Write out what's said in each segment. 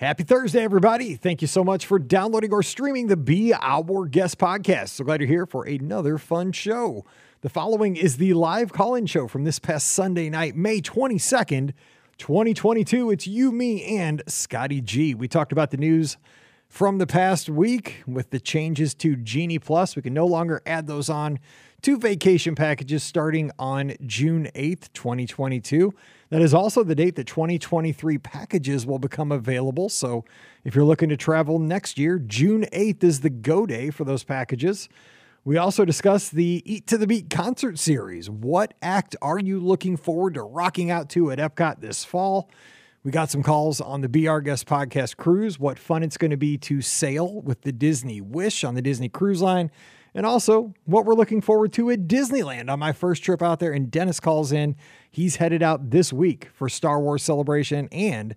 Happy Thursday, everybody. Thank you so much for downloading or streaming the Be Our Guest podcast. So glad you're here for another fun show. The following is the live call in show from this past Sunday night, May 22nd, 2022. It's you, me, and Scotty G. We talked about the news from the past week with the changes to Genie Plus. We can no longer add those on to vacation packages starting on June 8th, 2022. That is also the date that 2023 packages will become available. So if you're looking to travel next year, June 8th is the go day for those packages. We also discussed the Eat to the Beat concert series. What act are you looking forward to rocking out to at Epcot this fall? We got some calls on the Be Our Guest podcast cruise, what fun it's going to be to sail with the Disney Wish on the Disney Cruise Line, and also what we're looking forward to at Disneyland on my first trip out there. And Dennis calls in. He's headed out this week for Star Wars Celebration and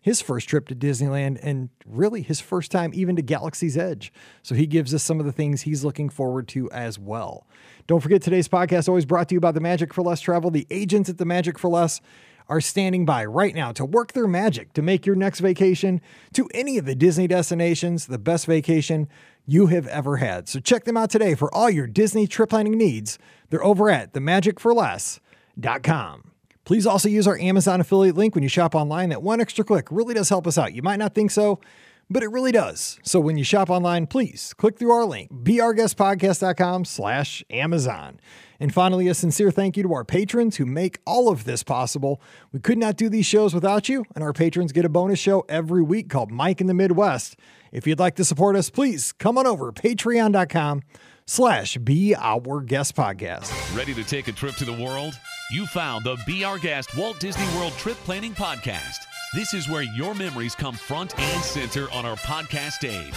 his first trip to Disneyland and really his first time even to Galaxy's Edge. So he gives us some of the things he's looking forward to as well. Don't forget today's podcast always brought to you by the Magic for Less Travel. The agents at the Magic for Less are standing by right now to work their magic to make your next vacation to any of the Disney destinations the best vacation you have ever had. So check them out today for all your Disney trip planning needs. They're over at themagicforless.com. Please also use our Amazon affiliate link when you shop online. That one extra click really does help us out. You might not think so, but it really does. So when you shop online, please click through our link, beourguestpodcast.com slash Amazon. And finally, a sincere thank you to our patrons who make all of this possible. We could not do these shows without you, and our patrons get a bonus show every week called Mike in the Midwest. If you'd like to support us, please come on over patreon.com slash be our guest podcast. Ready to take a trip to the world? You found the Be Our Guest Walt Disney World Trip Planning Podcast. This is where your memories come front and center on our podcast stage.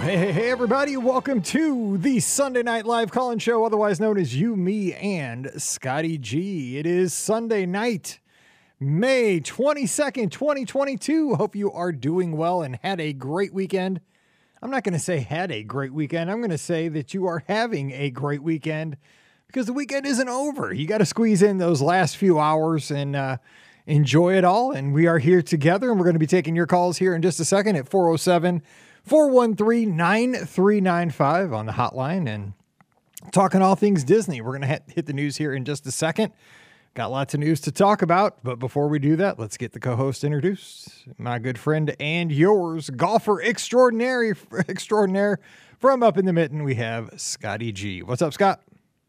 Hey, hey, hey, everybody. Welcome to the Sunday Night Live call in show, otherwise known as You, Me, and Scotty G. It is Sunday night, May 22nd, 2022. Hope you are doing well and had a great weekend. I'm not going to say had a great weekend. I'm going to say that you are having a great weekend because the weekend isn't over. You got to squeeze in those last few hours and uh, enjoy it all. And we are here together, and we're going to be taking your calls here in just a second at 407 413 9395 on the hotline and talking all things Disney. We're going to hit the news here in just a second. Got lots of news to talk about, but before we do that, let's get the co-host introduced. My good friend and yours, golfer extraordinary extraordinaire from up in the mitten, we have Scotty G. What's up, Scott?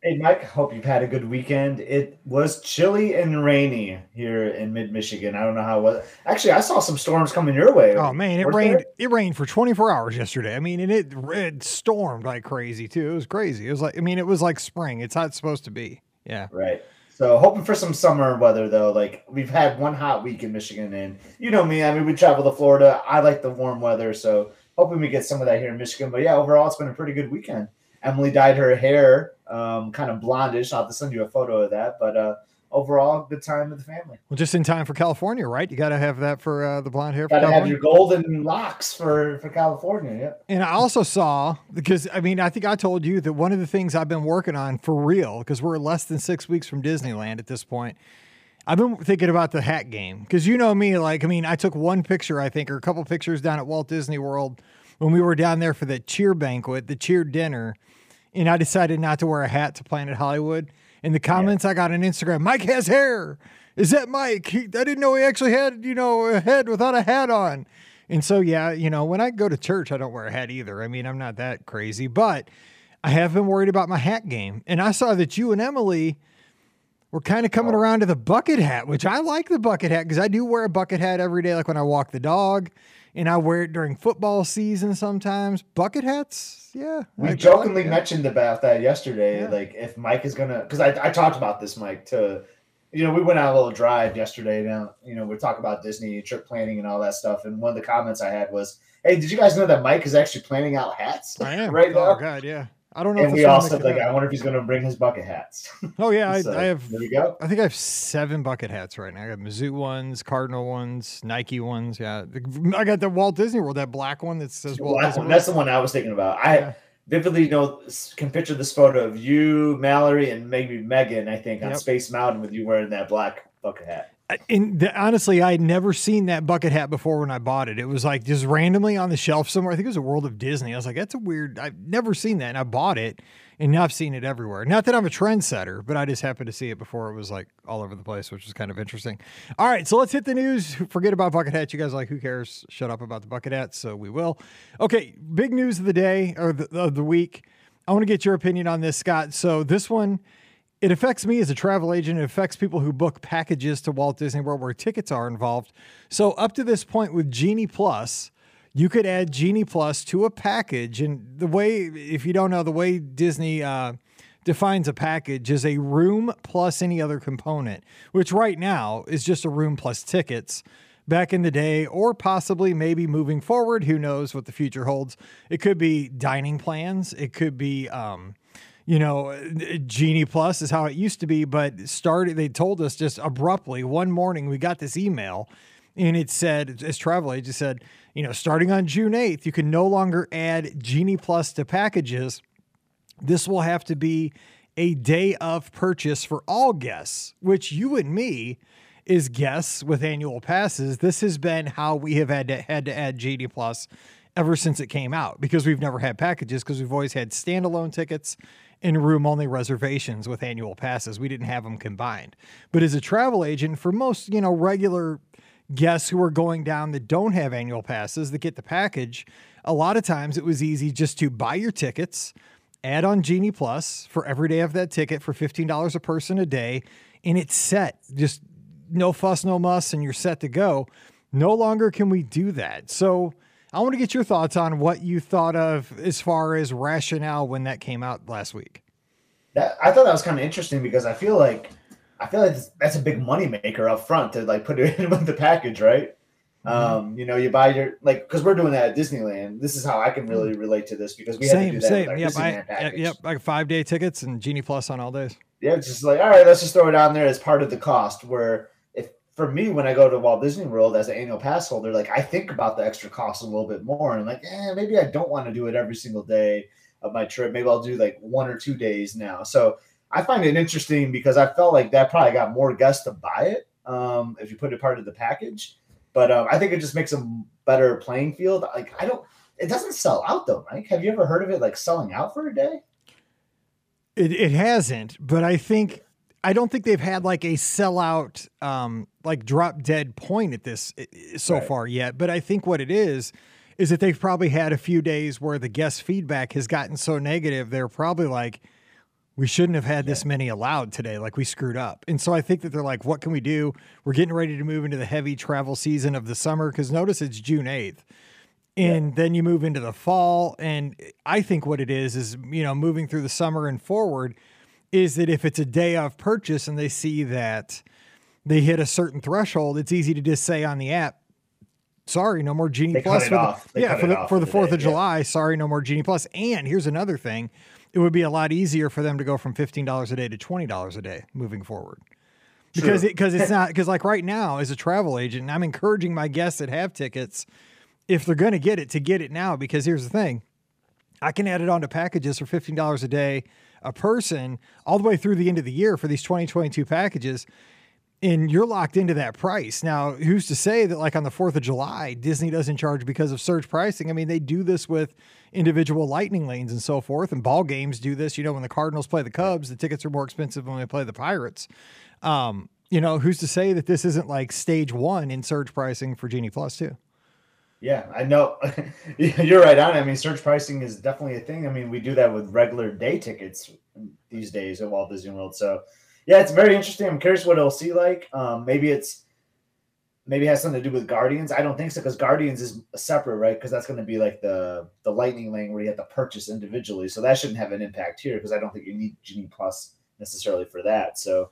Hey, Mike. Hope you've had a good weekend. It was chilly and rainy here in mid Michigan. I don't know how it was. Actually, I saw some storms coming your way. Oh man, it rained. There? It rained for 24 hours yesterday. I mean, and it it stormed like crazy too. It was crazy. It was like I mean, it was like spring. It's not supposed to be. Yeah. Right. So hoping for some summer weather though. Like we've had one hot week in Michigan, and you know me. I mean, we travel to Florida. I like the warm weather, so hoping we get some of that here in Michigan. But yeah, overall, it's been a pretty good weekend. Emily dyed her hair um, kind of blondish. I'll have to send you a photo of that. But uh, overall, good time with the family. Well, just in time for California, right? You got to have that for uh, the blonde hair. Got to have your golden locks for for California. Yeah. And I also saw because I mean I think I told you that one of the things I've been working on for real because we're less than six weeks from Disneyland at this point. I've been thinking about the hat game because you know me, like I mean, I took one picture, I think, or a couple pictures down at Walt Disney World when we were down there for the cheer banquet, the cheer dinner and I decided not to wear a hat to Planet Hollywood. In the comments yeah. I got on Instagram, Mike has hair. Is that Mike? He, I didn't know he actually had, you know, a head without a hat on. And so, yeah, you know, when I go to church, I don't wear a hat either. I mean, I'm not that crazy, but I have been worried about my hat game. And I saw that you and Emily were kind of coming oh. around to the bucket hat, which I like the bucket hat because I do wear a bucket hat every day, like when I walk the dog and I wear it during football season sometimes. Bucket hats, yeah. We I jokingly like mentioned about that yesterday. Yeah. Like if Mike is gonna, because I, I talked about this, Mike, to you know, we went out a little drive yesterday. Now, you know, we talk about Disney and trip planning and all that stuff. And one of the comments I had was, "Hey, did you guys know that Mike is actually planning out hats I am. right oh, now?" God, yeah. I don't know. And we all said, like, I wonder if he's going to bring his bucket hats. Oh yeah, so, I, I, have. There you go. I think I have seven bucket hats right now. I got Mizzou ones, Cardinal ones, Nike ones. Yeah, I got the Walt Disney World, that black one that says Walt. Well, that's, that's, the one I was thinking about. I yeah. vividly know can picture this photo of you, Mallory, and maybe Megan. I think on yep. Space Mountain with you wearing that black bucket hat. The, honestly, I had never seen that bucket hat before when I bought it. It was like just randomly on the shelf somewhere. I think it was a World of Disney. I was like, that's a weird. I've never seen that, and I bought it, and now I've seen it everywhere. Not that I'm a trendsetter, but I just happened to see it before it was like all over the place, which is kind of interesting. All right, so let's hit the news. Forget about bucket hats. You guys like, who cares? Shut up about the bucket hats. So we will. Okay, big news of the day or the, of the week. I want to get your opinion on this, Scott. So this one it affects me as a travel agent. It affects people who book packages to Walt Disney World where tickets are involved. So up to this point with Genie Plus, you could add Genie Plus to a package. And the way, if you don't know, the way Disney uh, defines a package is a room plus any other component, which right now is just a room plus tickets. Back in the day, or possibly maybe moving forward, who knows what the future holds? It could be dining plans. It could be um, you know, Genie Plus is how it used to be, but started, they told us just abruptly one morning, we got this email and it said, as travel agent said, you know, starting on June 8th, you can no longer add Genie Plus to packages. This will have to be a day of purchase for all guests, which you and me, is guests with annual passes. This has been how we have had to had to add Genie Plus ever since it came out because we've never had packages because we've always had standalone tickets and room only reservations with annual passes. We didn't have them combined. But as a travel agent, for most, you know, regular guests who are going down that don't have annual passes that get the package, a lot of times it was easy just to buy your tickets, add on Genie Plus for every day of that ticket for $15 a person a day, and it's set. Just no fuss, no muss, and you're set to go. No longer can we do that. So, I want to get your thoughts on what you thought of as far as rationale when that came out last week. That I thought that was kind of interesting because I feel like I feel like that's a big money maker up front to like put it in with the package, right? Mm-hmm. Um, you know, you buy your like because we're doing that at Disneyland. This is how I can really relate to this because we same, have to do that same. Yep, I, yep, like five day tickets and Genie Plus on all days. Yeah, it's just like all right, let's just throw it on there as part of the cost. Where for me, when I go to Walt Disney World as an annual pass holder, like I think about the extra cost a little bit more. And I'm like, eh, maybe I don't want to do it every single day of my trip. Maybe I'll do like one or two days now. So I find it interesting because I felt like that probably got more guests to buy it um, if you put it part of the package. But um, I think it just makes a better playing field. Like I don't, it doesn't sell out though, Mike. Have you ever heard of it like selling out for a day? It, it hasn't, but I think I don't think they've had like a sellout, um, like drop dead point at this so right. far yet. But I think what it is is that they've probably had a few days where the guest feedback has gotten so negative. They're probably like, we shouldn't have had this many allowed today. Like we screwed up. And so I think that they're like, what can we do? We're getting ready to move into the heavy travel season of the summer because notice it's June 8th. And yeah. then you move into the fall. And I think what it is is, you know, moving through the summer and forward is that if it's a day of purchase and they see that they hit a certain threshold, it's easy to just say on the app, sorry, no more Genie they Plus. For the, yeah, for the, for the 4th of July, yeah. sorry, no more Genie Plus. And here's another thing it would be a lot easier for them to go from $15 a day to $20 a day moving forward. Because it, because it's not because like right now as a travel agent, I'm encouraging my guests that have tickets, if they're going to get it, to get it now. Because here's the thing, I can add it onto packages for fifteen dollars a day a person all the way through the end of the year for these 2022 packages and you're locked into that price. Now, who's to say that like on the 4th of July, Disney doesn't charge because of surge pricing? I mean, they do this with individual lightning lanes and so forth, and ball games do this. You know, when the Cardinals play the Cubs, the tickets are more expensive when they play the Pirates. Um, you know, who's to say that this isn't like stage one in surge pricing for Genie Plus too? Yeah, I know. You're right on. I mean, surge pricing is definitely a thing. I mean, we do that with regular day tickets these days at Walt Disney World. So, yeah, it's very interesting. I'm curious what it'll see like. Um, maybe it's maybe it has something to do with Guardians. I don't think so because Guardians is separate, right? Because that's going to be like the the Lightning Lane where you have to purchase individually. So that shouldn't have an impact here because I don't think you need Genie Plus necessarily for that. So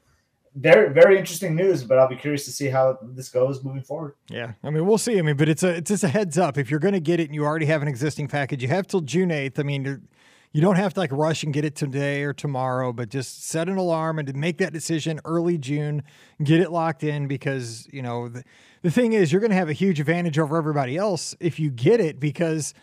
very very interesting news but i'll be curious to see how this goes moving forward. Yeah i mean we'll see. I mean but it's a it's just a heads up. If you're going to get it and you already have an existing package you have till june 8th i mean you don't have to like rush and get it today or tomorrow but just set an alarm and to make that decision early june. Get it locked in because you know the, the thing is you're going to have a huge advantage over everybody else if you get it because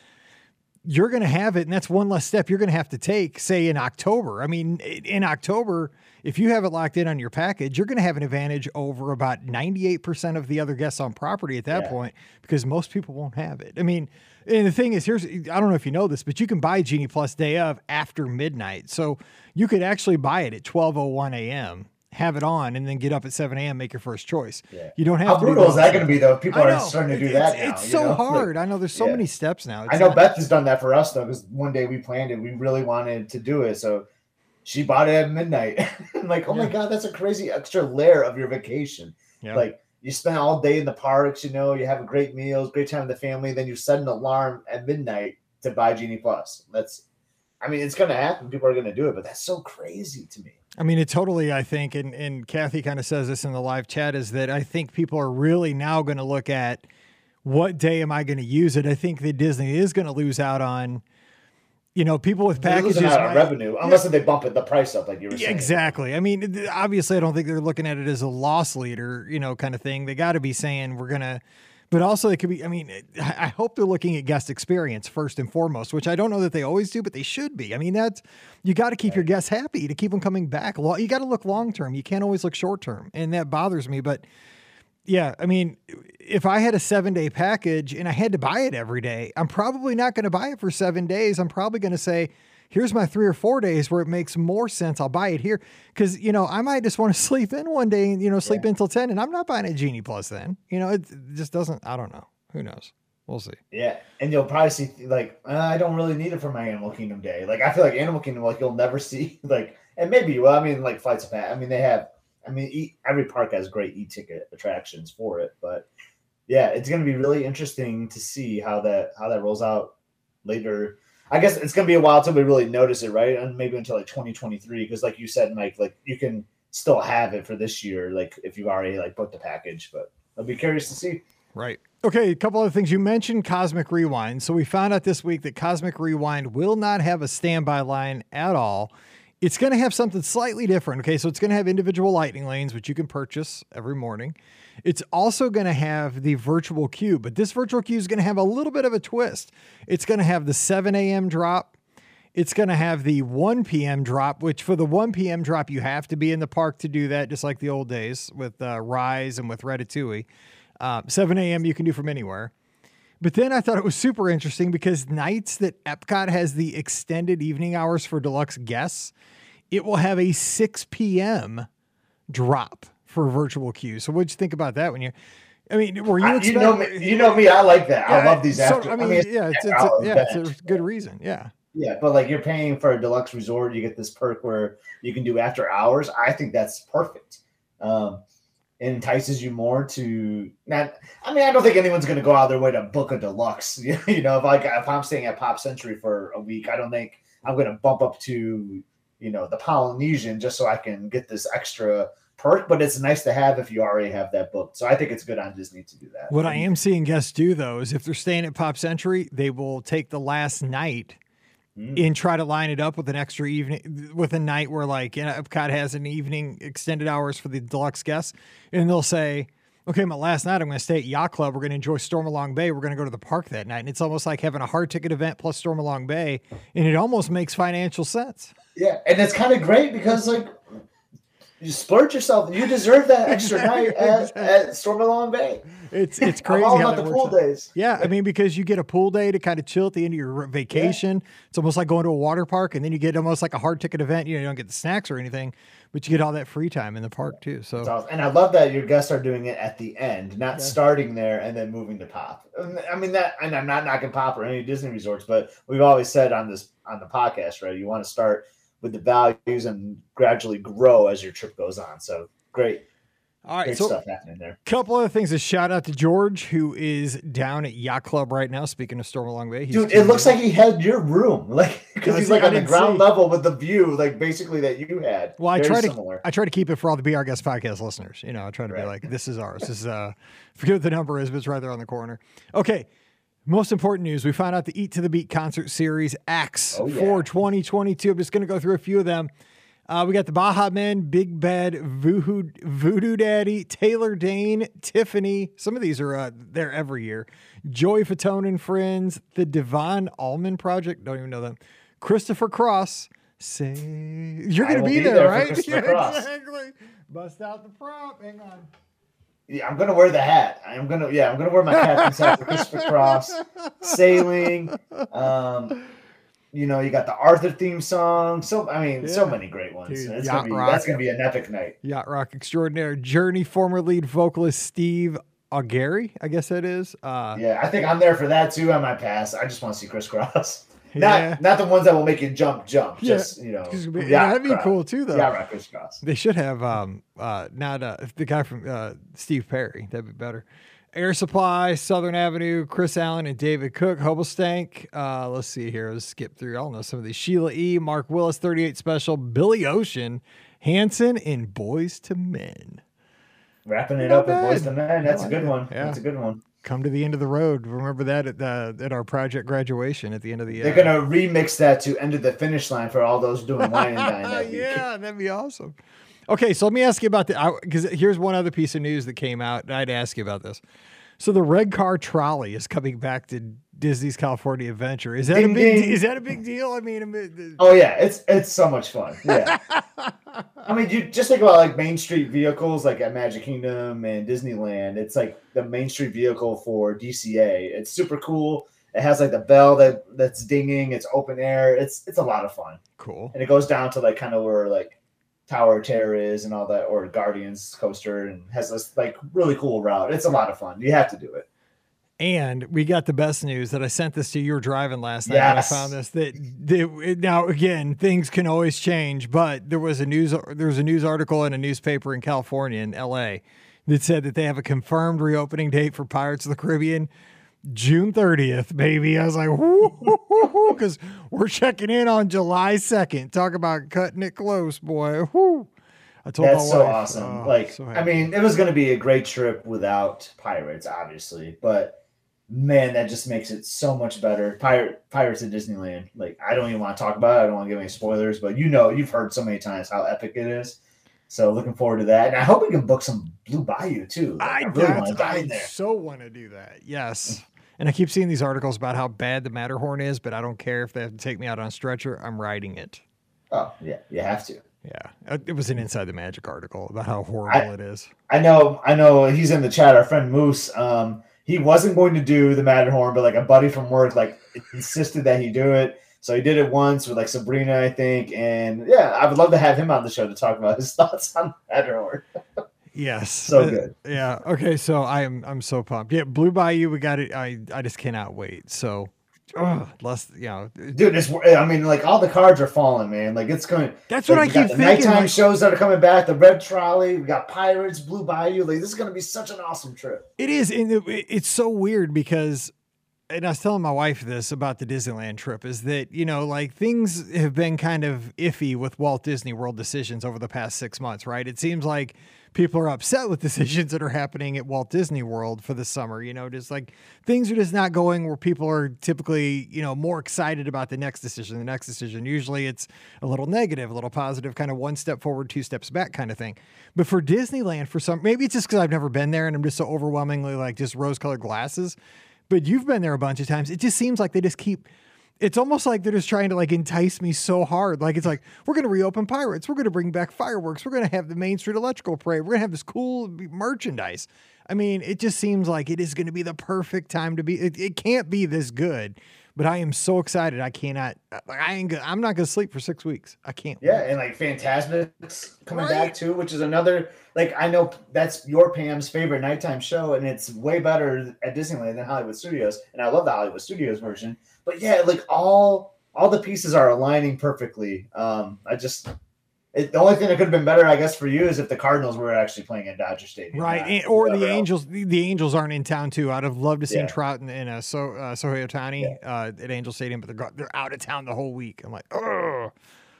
you're going to have it, and that's one less step you're going to have to take, say in October. I mean, in October, if you have it locked in on your package, you're going to have an advantage over about 98% of the other guests on property at that Yeah. point because most people won't have it. I mean, and the thing is, here's I don't know if you know this, but you can buy Genie Plus day of after midnight. So you could actually buy it at 12:01 a.m., have it on, and then get up at 7 a.m. make your first choice. Yeah. You don't have How to do brutal is that going to be, though? People are starting to do It- that it's, now. It's so know? Like, hard. I know there's so yeah. many steps now. I know not- Beth has done that for us though, because one day we planned it, we really wanted to do it, so she bought it at midnight. I'm like, oh my god, that's a crazy extra layer of your vacation. Yeah. Like you spend all day in the parks, you know, you have a great meals, great time with the family, then you set an alarm at midnight to buy Genie Plus. That's, I mean, it's going to happen. People are going to do it, but that's so crazy to me. I mean, it totally, I think, and, and Kathy kind of says this in the live chat is that I think people are really now going to look at what day am I going to use it. I think that Disney is going to lose out on, you know, people with packages. might- revenue unless they bump it the price up, like you were saying. exactly. I mean, obviously, I don't think they're looking at it as a loss leader, you know, kind of thing. They got to be saying we're gonna, but also it could be. I mean, I hope they're looking at guest experience first and foremost, which I don't know that they always do, but they should be. I mean, that's you got to keep your guests happy to keep them coming back. You got to look long term. You can't always look short term, and that bothers me. But yeah, I mean, if I had a seven day package and I had to buy it every day, I'm probably not going to buy it for seven days. I'm probably going to say, here's my three or four days where it makes more sense. I'll buy it here. Cause, you know, I might just want to sleep in one day and, you know, sleep Yeah. until 10 and I'm not buying a Genie Plus then. You know, it just doesn't, I don't know. Who knows? We'll see. Yeah, and you'll probably see like uh, I don't really need it for my Animal Kingdom day. Like I feel like Animal Kingdom, like you'll never see like, and maybe well, I mean, like flights of Pat. I mean, they have. I mean, e- every park has great e-ticket attractions for it, but yeah, it's going to be really interesting to see how that how that rolls out later. I guess it's to be a while till we really notice it, right? And maybe until like 2023, because like you said, Mike, like you can still have it for this year, like if you've already like booked the package. But I'll be curious to see. Right. Okay, a couple other things. You mentioned Cosmic Rewind. So we found out this week that Cosmic Rewind will not have a standby line at all. It's going to have something slightly different. Okay, so it's going to have individual lightning lanes, which you can purchase every morning. It's also going to have the virtual queue, but this virtual queue is going to have a little bit of a twist. It's going to have the 7 a.m. drop. It's going to have the 1 p.m. drop, which for the 1 p.m. drop, you have to be in the park to do that, just like the old days with uh, Rise and with Ratatouille. Uh, 7 a.m. you can do from anywhere. But then I thought it was super interesting because nights that Epcot has the extended evening hours for deluxe guests, it will have a 6 p.m. drop for virtual queue. So what'd you think about that when you? I mean, were you? I- you know me. You know me. I like that. I love these so, after. I mean, it's yeah, it's, it's a, yeah, it's a good reason. Yeah. Yeah, but like you're paying for a deluxe resort, you get this perk where you can do after hours. I think that's perfect. Um, entices you more to not. I mean, I don't think anyone's going to go out of their way to book a deluxe. you know, if like if I'm staying at Pop Century for a week, I don't think I'm going to bump up to you know the Polynesian just so I can get this extra perk. But it's nice to have if you already have that booked. So I think it's good on Disney to do that. What I am seeing guests do though is if they're staying at Pop Century, they will take the last night Mm. and try to line it up with an extra evening with a night where like you know, Epcot has an evening extended hours for the deluxe guests, and they'll say, "Okay, my last night I'm going to stay at Yacht Club. We're going to enjoy Stormalong Bay. We're going to go to the park that night." And it's almost like having a hard ticket event plus Stormalong Bay, and it almost makes financial sense. Yeah, and it's kind of great because like you splurge yourself. You deserve that extra night at, at Stormalong Bay. It's it's I'm crazy all how about the pool out. days. Yeah, I mean because you get a pool day to kind of chill at the end of your vacation. It's almost like going to a water park, and then you get almost like a hard ticket event. You know, you don't get the snacks or anything, but you get all that free time in the park too. So awesome. And I love that your guests are doing it at the end, not starting there and then moving to Pop. I mean that, and I'm not knocking Pop or any Disney resorts, but we've always said on this on the podcast, right? You want to start with the values and gradually grow as your trip goes on. So great, all right, great so stuff happening there. couple other things. A shout out to George, who is down at Yacht Club right now. Speaking of Stormalong Bay, Dude, it looks like he had your room, like because he's he? like I on the ground see. level with the view, like basically that you had. Well, I Very try to. I try to keep it for all the Be Our Guest podcast listeners. You know, I try to be like, this is ours. This is uh, forget what the number is, but it's right there on the corner. Okay. Most important news: We found out the Eat to the Beat concert series acts Oh, yeah. for 2022. I'm just going to go through a few of them. Uh, we got the Baha Men, Big Bad, Voodoo, Voodoo Daddy, Taylor Dayne, Tiffany. Some of these are uh, there every year. Joey Fatone and Friends, the Devon Allman Project. Don't even know them. Christopher Cross. Say you're gonna be, be there, there right? Yeah, Cross. exactly. Bust out the prop. Hang on. Yeah, I'm gonna wear the hat. I'm gonna yeah, I'm gonna wear my hat for Christopher Cross. Sailing. Um, you know, you got the Arthur theme song. So I mean, so many great ones. Dude, it's gonna be Rock. that's gonna be an epic night. Yacht Rock Extraordinaire Journey, former lead vocalist Steve Augeri, I guess that is. Uh, Yeah, I think I'm there for that too. I might pass. I just want to see Chris Cross. Yeah. Not not the ones that will make you jump, jump. Yeah. Just you know, yeah, that'd be rock. cool too, though. Yeah, Chris They should have um uh not uh the guy from uh Steve Perry. That'd be better. Air Supply, Southern Avenue, Kris Allen and David Cook, Hoobastank. Uh let's see here. Let's skip through. I don't know some of these. Sheila E, Mark Wills, 38 Special, Billy Ocean, Hanson, and Boyz II Men. Wrapping it Not up with Boyz II Men. That's a good one. Yeah. That's a good one. Come to the end of the road. Remember that at the at our project graduation at the end of the year. They're gonna remix that to end of the finish line for all those doing wine and dine that yeah, that'd be awesome. Okay, so let me ask you about the because here's one other piece of news that came out. I'd ask you about this. So the red car trolley is coming back to Disney's California Adventure. Is that Ding, a big? ding. Is that a big deal? I mean, Oh yeah, it's it's so much fun. Yeah. I mean, you just think about like Main Street vehicles, like at Magic Kingdom and Disneyland. It's like the Main Street vehicle for DCA. It's super cool. It has like the bell that that's dinging. It's open air. It's it's a lot of fun, cool. and it goes down to like kind of where like Tower of Terror is and all that, or Guardians coaster, and has this like really cool route. It's a lot of fun. You have to do it. And we got the best news that I sent this to you. Were driving last night. And I found this that, that now again things can always change, but there was a news there was a news article in a newspaper in California in L.A. that said that they have a confirmed reopening date for Pirates of the Caribbean, June thirtieth, baby. I was like, because we're checking in on July second. Talk about cutting it close, boy. Whew. I told That's so wife, awesome. oh, like, so I mean, it was going to be a great trip without pirates, obviously, but man, that just makes it so much better. Pirate Pirates at Disneyland. Like, I don't even want to talk about it. I don't want to give any spoilers, but you know, you've heard so many times how epic it is. So looking forward to that, and I hope we can book some Blue Bayou too. Like, I, I, really want to I there. so want to do that. Yes. And I keep seeing these articles about how bad the Matterhorn is, but I don't care if they have to take me out on a stretcher. I'm riding it. Oh yeah, you have to. Yeah. It was an Inside the Magic article about how horrible it is. I know, I know. He's in the chat. Our friend Moose. Um, he wasn't going to do the Matterhorn, but like a buddy from work like insisted that he do it. So he did it once with like Sabrina, I think, and yeah, I would love to have him on the show to talk about his thoughts on Matterhorn. Yes. So Uh, good. Yeah. Okay. So I am I'm so pumped. Yeah, Blue Bayou, we got it. I I just cannot wait. So ugh, less you know Dude, it's I mean, like all the cards are falling, man. Like it's going. that's what I keep the thinking. nighttime like- shows that are coming back. The Red Trolley. We got Pirates, Blue Bayou. Like this is going to be such an awesome trip. It is, and it, it's so weird because, and I was telling my wife this about the Disneyland trip is that you know, like things have been kind of iffy with Walt Disney World decisions over the past six months, right? It seems like people are upset with decisions that are happening at Walt Disney World for the summer. You know, just like things are just not going where people are typically, you know, more excited about the next decision, the next decision. Usually it's a little negative, a little positive, kind of one step forward, two steps back kind of thing. But for Disneyland, for some, maybe it's just because I've never been there and I'm just so overwhelmingly like just rose colored glasses. But you've been there a bunch of times. It just seems like they just keep. It's almost like they're just trying to like entice me so hard. Like it's like we're going to reopen Pirates. We're going to bring back fireworks. We're going to have the Main Street Electrical Parade. We're going to have this cool merchandise. I mean, it just seems like it is going to be the perfect time to be. It, it can't be this good, but I am so excited. I cannot. I ain't. Gonna, I'm not going to sleep for six weeks. I can't. Yeah, and like Fantasmic's coming Right. back too, which is another like I know that's your Pam's favorite nighttime show, and it's way better at Disneyland than Hollywood Studios, and I love the Hollywood Studios version. But yeah, like all all the pieces are aligning perfectly. Um, I just it, the only thing that could have been better, I guess, for you is if the Cardinals were actually playing at Dodger Stadium, Right, not or the else. Angels. The, Angels aren't in town too. I'd have loved to see Yeah. Trout in, in a so uh, Shohei Ohtani uh, at Angel Stadium, but they're they're out of town the whole week. I'm like, oh,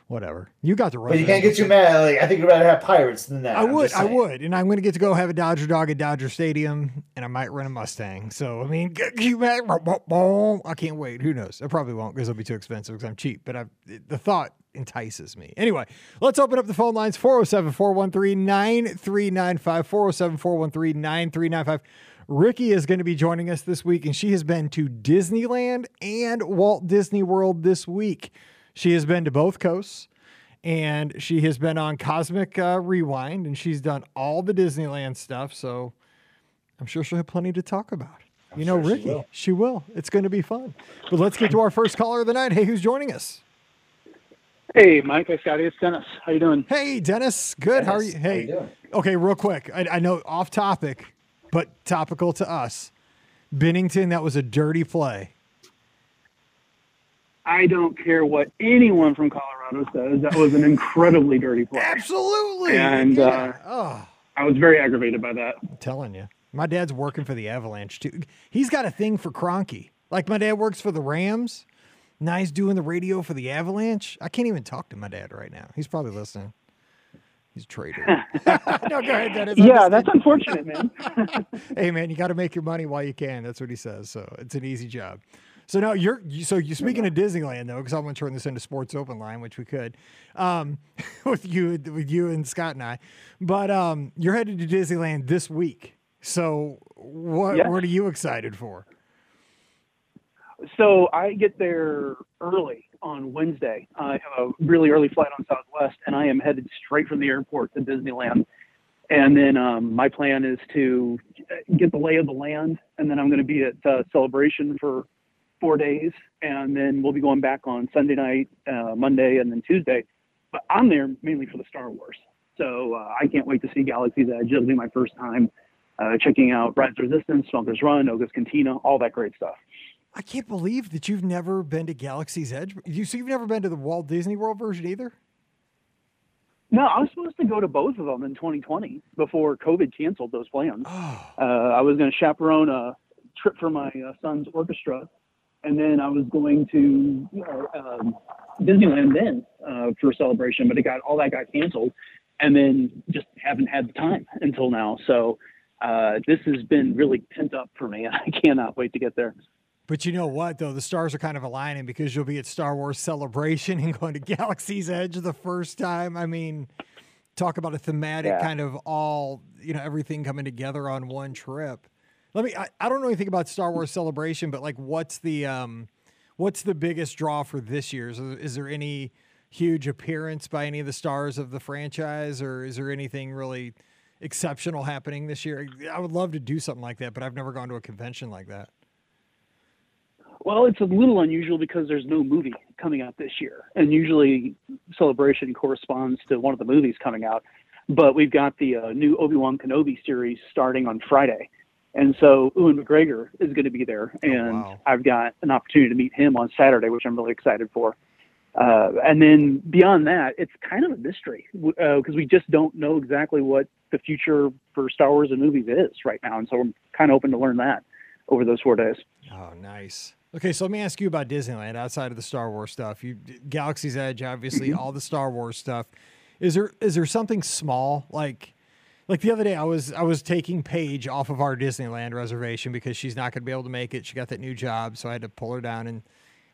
whatever. You got the right. But you can't get too mad. Like I think you'd rather have Pirates than that. I I'm would, I would, and I'm going to get to go have a Dodger dog at Dodger Stadium, and I might rent a Mustang. So I mean, get you mad? I can't wait. Who knows? I probably won't because it'll be too expensive because I'm cheap. But I, the thought entices me. Anyway, let's open up the phone lines 407 413 9395. 407 413 9395. Ricky is going to be joining us this week, and she has been to Disneyland and Walt Disney World this week. She has been to both coasts and she has been on Cosmic uh, Rewind and she's done all the Disneyland stuff. So I'm sure she'll have plenty to talk about. I'm you know, sure she Ricky, will. she will. It's going to be fun. But let's get to our first caller of the night. Hey, who's joining us? Hey, Mike. Hey, Scotty. It's Dennis. How you doing? Hey, Dennis. Good. How are you? Dennis, how Hey, you doing? okay, real quick. I, I know off topic, but topical to us. Binnington, that was a dirty play. I don't care what anyone from Colorado says. That was an incredibly dirty play. Absolutely. And, yeah. uh, oh, I was very aggravated by that. I'm telling you. My dad's working for the Avalanche too. He's got a thing for Kroenke. Like my dad works for the Rams. Now he's doing the radio for the Avalanche. I can't even talk to my dad right now. He's probably listening. He's a traitor. no, go ahead, Dennis. Yeah, that's unfortunate, man. hey man, you got to make your money while you can. That's what he says. So it's an easy job. So now you're so you speaking of Disneyland though, because I'm going to turn this into Sports Open Line, which we could, um, with you with you and Scott and I. But um, you're headed to Disneyland this week. So what Yeah. what are you excited for? So I get there early on Wednesday. I have a really early flight on Southwest, and I am headed straight from the airport to Disneyland. And then um, my plan is to get the lay of the land, and then I'm going to be at uh, Celebration for four days, and then we'll be going back on Sunday night, uh, Monday, and then Tuesday. But I'm there mainly for the Star Wars, so uh, I can't wait to see Galaxy's Edge. It'll be my first time uh, checking out Rise of Resistance, Smuggler's Run, Oga's Cantina, all that great stuff. I can't believe that you've never been to Galaxy's Edge. You so you've never been to the Walt Disney World version either. No, I was supposed to go to both of them in 2020 before COVID canceled those plans. Oh, Uh, I was going to chaperone a trip for my uh, son's orchestra, and then I was going to you know, um, Disneyland then uh, for celebration, but it got all that got canceled, and then just haven't had the time until now. So uh, this has been really pent up for me, and I cannot wait to get there. But you know what, though? The stars are kind of aligning because you'll be at Star Wars Celebration and going to Galaxy's Edge the first time. I mean, talk about a thematic Yeah. kind of all, you know, everything coming together on one trip. Let me, I, I don't know anything about Star Wars Celebration, but like, what's the, um, what's the biggest draw for this year? Is, is there any huge appearance by any of the stars of the franchise or is there anything really exceptional happening this year? I would love to do something like that, but I've never gone to a convention like that. Well, it's a little unusual because there's no movie coming out this year, and usually celebration corresponds to one of the movies coming out. But we've got the uh, new Obi Wan Kenobi series starting on Friday, and so Ewan McGregor is going to be there, and wow. I've got an opportunity to meet him on Saturday, which I'm really excited for. Uh, and then beyond that, it's kind of a mystery because we just don't know exactly what the future for Star Wars and movies is right now, and so I'm kind of hoping to learn that over those four days. Oh, nice. Okay, so let me ask you about Disneyland outside of the Star Wars stuff. You Galaxy's Edge, obviously, all the Star Wars stuff. Is there is there something small like like the other day I was I was taking Paige off of our Disneyland reservation because she's not going to be able to make it. She got that new job, so I had to pull her down and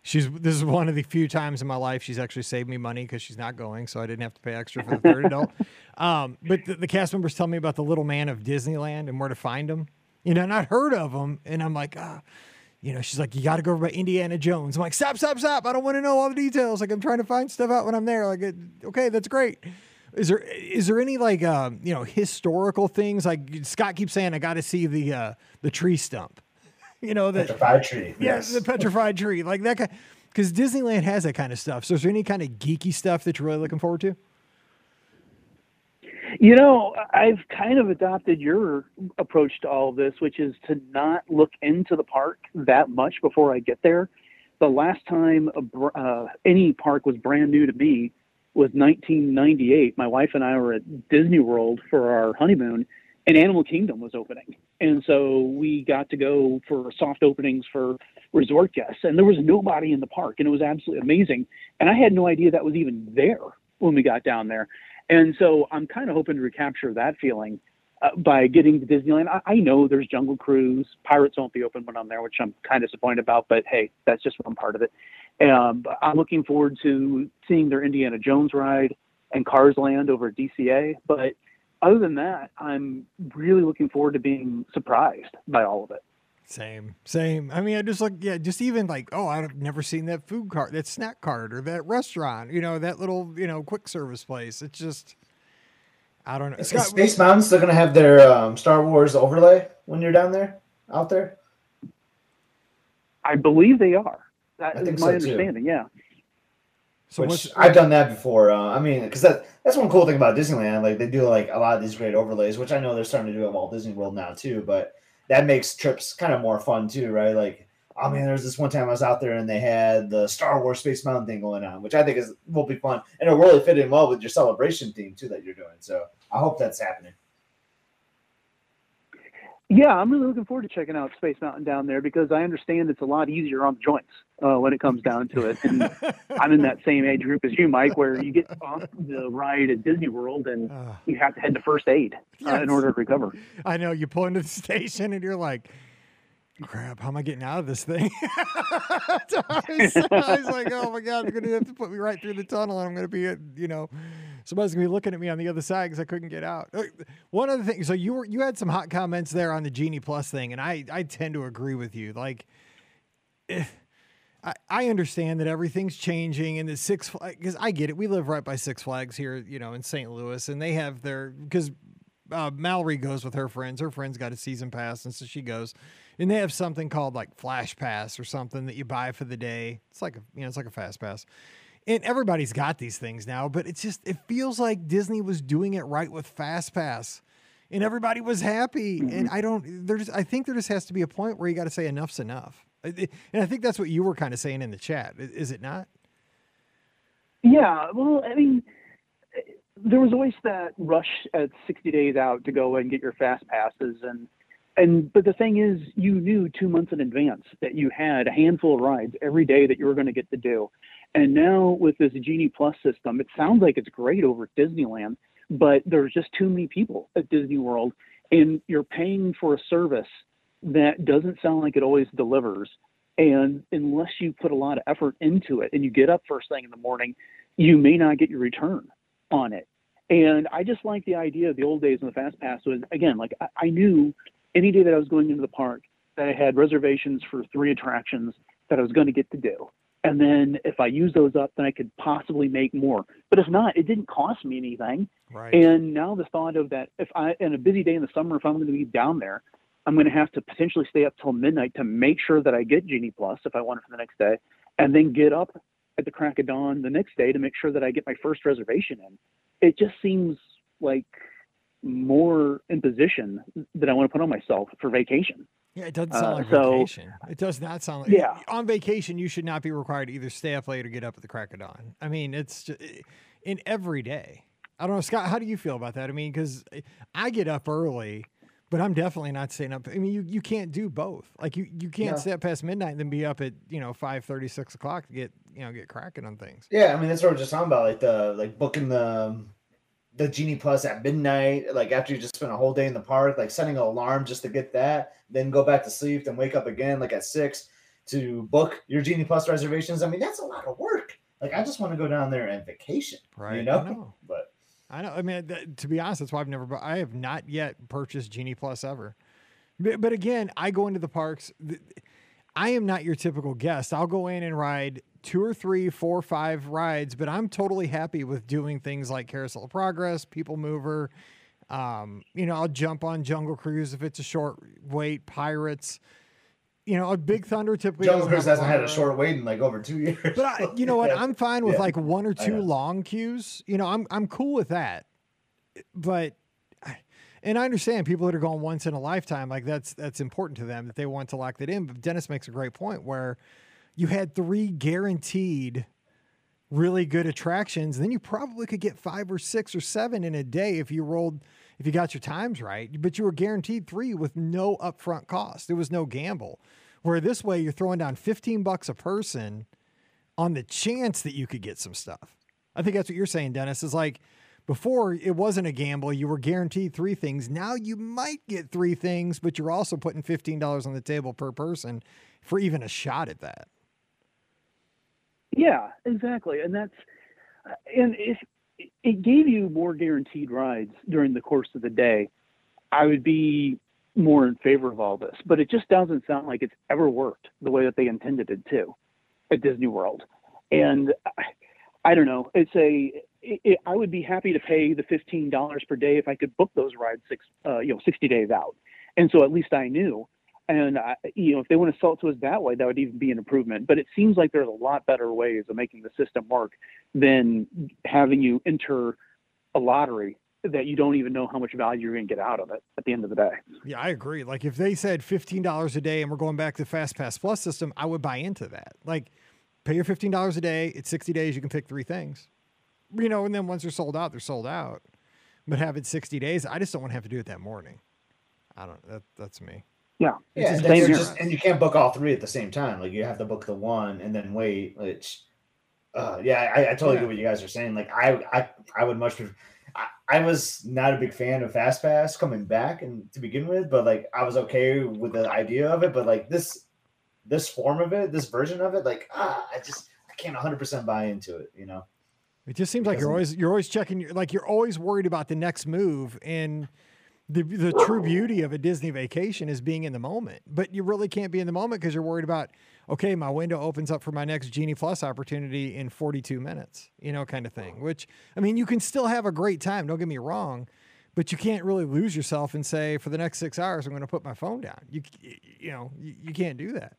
she's this is one of the few times in my life she's actually saved me money because she's not going, so I didn't have to pay extra for the third adult. Um, but the, the cast members tell me about the little man of Disneyland and where to find him. You know, not heard of him, and I'm like, ah, you know, she's like, you got to go over by Indiana Jones. I'm like, stop, stop, stop. I don't want to know all the details. Like, I'm trying to find stuff out when I'm there. Like, okay, that's great. Is there is there any like um, you know historical things? Like Scott keeps saying, I got to see the uh, the tree stump. You know the Petrified tree. yes, the petrified tree, like that. Because Disneyland has that kind of stuff. So is there any kind of geeky stuff that you're really looking forward to? You know, I've kind of adopted your approach to all of this, which is to not look into the park that much before I get there. The last time a, uh, any park was brand new to me was 1998. My wife and I were at Disney World for our honeymoon, and Animal Kingdom was opening. And so we got to go for soft openings for resort guests, and there was nobody in the park, and it was absolutely amazing. And I had no idea that was even there when we got down there. And so I'm kind of hoping to recapture that feeling uh, by getting to Disneyland. I, I know there's Jungle Cruise. Pirates won't be open when I'm there, which I'm kind of disappointed about, but hey, that's just one part of it. Um, I'm looking forward to seeing their Indiana Jones ride and Cars Land over at DCA. But other than that, I'm really looking forward to being surprised by all of it. Same, same. I mean, I just look, yeah, just even like, oh, I've never seen that food cart, that snack cart, or that restaurant, you know, that little, you know, quick service place. It's just, I don't know. Is Scott, Space Mountain still going to have their um, Star Wars overlay when you're down there, out there? I believe they are. That is my so understanding. Too. Yeah. So Which I've done that before. Uh, I mean, because that that's one cool thing about Disneyland. Like they do like a lot of these great overlays, which I know they're starting to do at Walt Disney World now too. But that makes trips kind of more fun too, right? Like, oh I mean, there's this one time I was out there and they had the Star Wars Space Mountain thing going on, which I think is will be fun and it'll really fit in well with your celebration theme too that you're doing. So I hope that's happening. Yeah, I'm really looking forward to checking out Space Mountain down there because I understand it's a lot easier on the joints uh, when it comes down to it. And I'm in that same age group as you, Mike, where you get off the ride at Disney World and uh, you have to head to first aid uh, yes. in order to recover. I know you pull into the station and you're like, crap, how am I getting out of this thing? I, was, I, was, like, oh my God, they're going to have to put me right through the tunnel and I'm going to be, at, you know, somebody's going to be looking at me on the other side because I couldn't get out. One other thing, so you were, you had some hot comments there on the Genie Plus thing, and I, I tend to agree with you. Like, if, I, I understand that everything's changing and the Six Flags, because I get it. We live right by Six Flags here, you know, in St. Louis, and they have their, because uh, Mallory goes with her friends. Her friends got a season pass, and so she goes and they have something called like Flash Pass or something that you buy for the day. It's like a you know it's like a fast pass. And everybody's got these things now, but it's just it feels like Disney was doing it right with Fast Pass. And everybody was happy. Mm-hmm. And I don't there's I think there just has to be a point where you got to say enough's enough. And I think that's what you were kind of saying in the chat. Is it not? Yeah, well, I mean, uh, there was always that rush at 60 days out to go and get your fast passes and and but the thing is you knew two months in advance that you had a handful of rides every day that you were going to get to do and now with this genie plus system it sounds like it's great over at disneyland but there's just too many people at disney world and you're paying for a service that doesn't sound like it always delivers and unless you put a lot of effort into it and you get up first thing in the morning you may not get your return on it and I just like the idea of the old days when the fast pass was again like I, I knew any day that I was going into the park that I had reservations for three attractions that I was going to get to do. And then if I use those up, then I could possibly make more. But if not, it didn't cost me anything. Right. And now the thought of that, if I, in a busy day in the summer, if I'm going to be down there, I'm going to have to potentially stay up till midnight to make sure that I get Genie Plus if I want it for the next day, and then get up at the crack of dawn the next day to make sure that I get my first reservation in. It just seems like more imposition that I want to put on myself for vacation. Yeah, it doesn't sound uh, like so, vacation. It does not sound like. Yeah. On vacation, you should not be required to either stay up late or get up at the crack of dawn. I mean, it's just, in every day. I don't know, Scott. How do you feel about that? I mean, because I get up early, but I'm definitely not staying up. I mean, you, you can't do both. Like you, you can't stay up past midnight and then be up at you know five thirty, six o'clock to get you know get cracking on things. Yeah, I mean that's what we're just talking about, like the like booking the the Genie Plus at midnight, like after you just spent a whole day in the park, like setting an alarm just to get that, then go back to sleep, then wake up again like at six to book your Genie Plus reservations. I mean, that's a lot of work. Like I just want to go down there and vacation, right? You know, know. but I know. I mean, to be honest, that's why I've never. I have not yet purchased Genie Plus ever. But, but again, I go into the parks. I am not your typical guest. I'll go in and ride two or three, four, five rides, but I'm totally happy with doing things like Carousel of Progress, People Mover. Um, you know, I'll jump on Jungle Cruise if it's a short wait, Pirates. You know, a Big Thunder typically. Jungle Cruise hasn't had a short wait in like over two years. But I, you know what? I'm fine with yeah. like one or two long queues. You know, I'm I'm cool with that. But and I understand people that are going once in a lifetime, like that's that's important to them that they want to lock that in. But Dennis makes a great point where you had three guaranteed really good attractions, then you probably could get five or six or seven in a day if you rolled if you got your times right. But you were guaranteed three with no upfront cost. There was no gamble. Where this way you're throwing down 15 bucks a person on the chance that you could get some stuff. I think that's what you're saying, Dennis, is like before it wasn't a gamble. You were guaranteed three things. Now you might get three things, but you're also putting $15 on the table per person for even a shot at that. Yeah, exactly, and that's and if it gave you more guaranteed rides during the course of the day, I would be more in favor of all this. But it just doesn't sound like it's ever worked the way that they intended it to at Disney World. And I, don't know. It's a. It, it, I would be happy to pay the fifteen dollars per day if I could book those rides six, uh, you know, sixty days out. And so at least I knew. And I, you know, if they want to sell it to us that way, that would even be an improvement. But it seems like there's a lot better ways of making the system work than having you enter a lottery that you don't even know how much value you're going to get out of it at the end of the day. Yeah, I agree. Like if they said fifteen dollars a day and we're going back to the Fast Pass Plus system, I would buy into that. Like, pay your fifteen dollars a day. It's sixty days. You can pick three things, you know. And then once they're sold out, they're sold out. But have it sixty days. I just don't want to have to do it that morning. I don't. That that's me. Yeah, Yeah, it's and, the same that's just, and you can't book all three at the same time. Like you have to book the one and then wait. Which, uh, yeah, I, I totally Yeah. get what you guys are saying. Like I, I, I would much. Prefer, I, I was not a big fan of Fast Pass coming back and to begin with, but like I was okay with the idea of it. But like this, this form of it, this version of it, like ah, I just I can't 100 percent buy into it. You know. It just seems like you're always you're always checking your like you're always worried about the next move and the the true beauty of a Disney vacation is being in the moment. But you really can't be in the moment because you're worried about okay, my window opens up for my next Genie Plus opportunity in 42 minutes, you know, kind of thing. Which I mean, you can still have a great time, don't get me wrong, but you can't really lose yourself and say for the next 6 hours I'm going to put my phone down. You you know, you, you can't do that.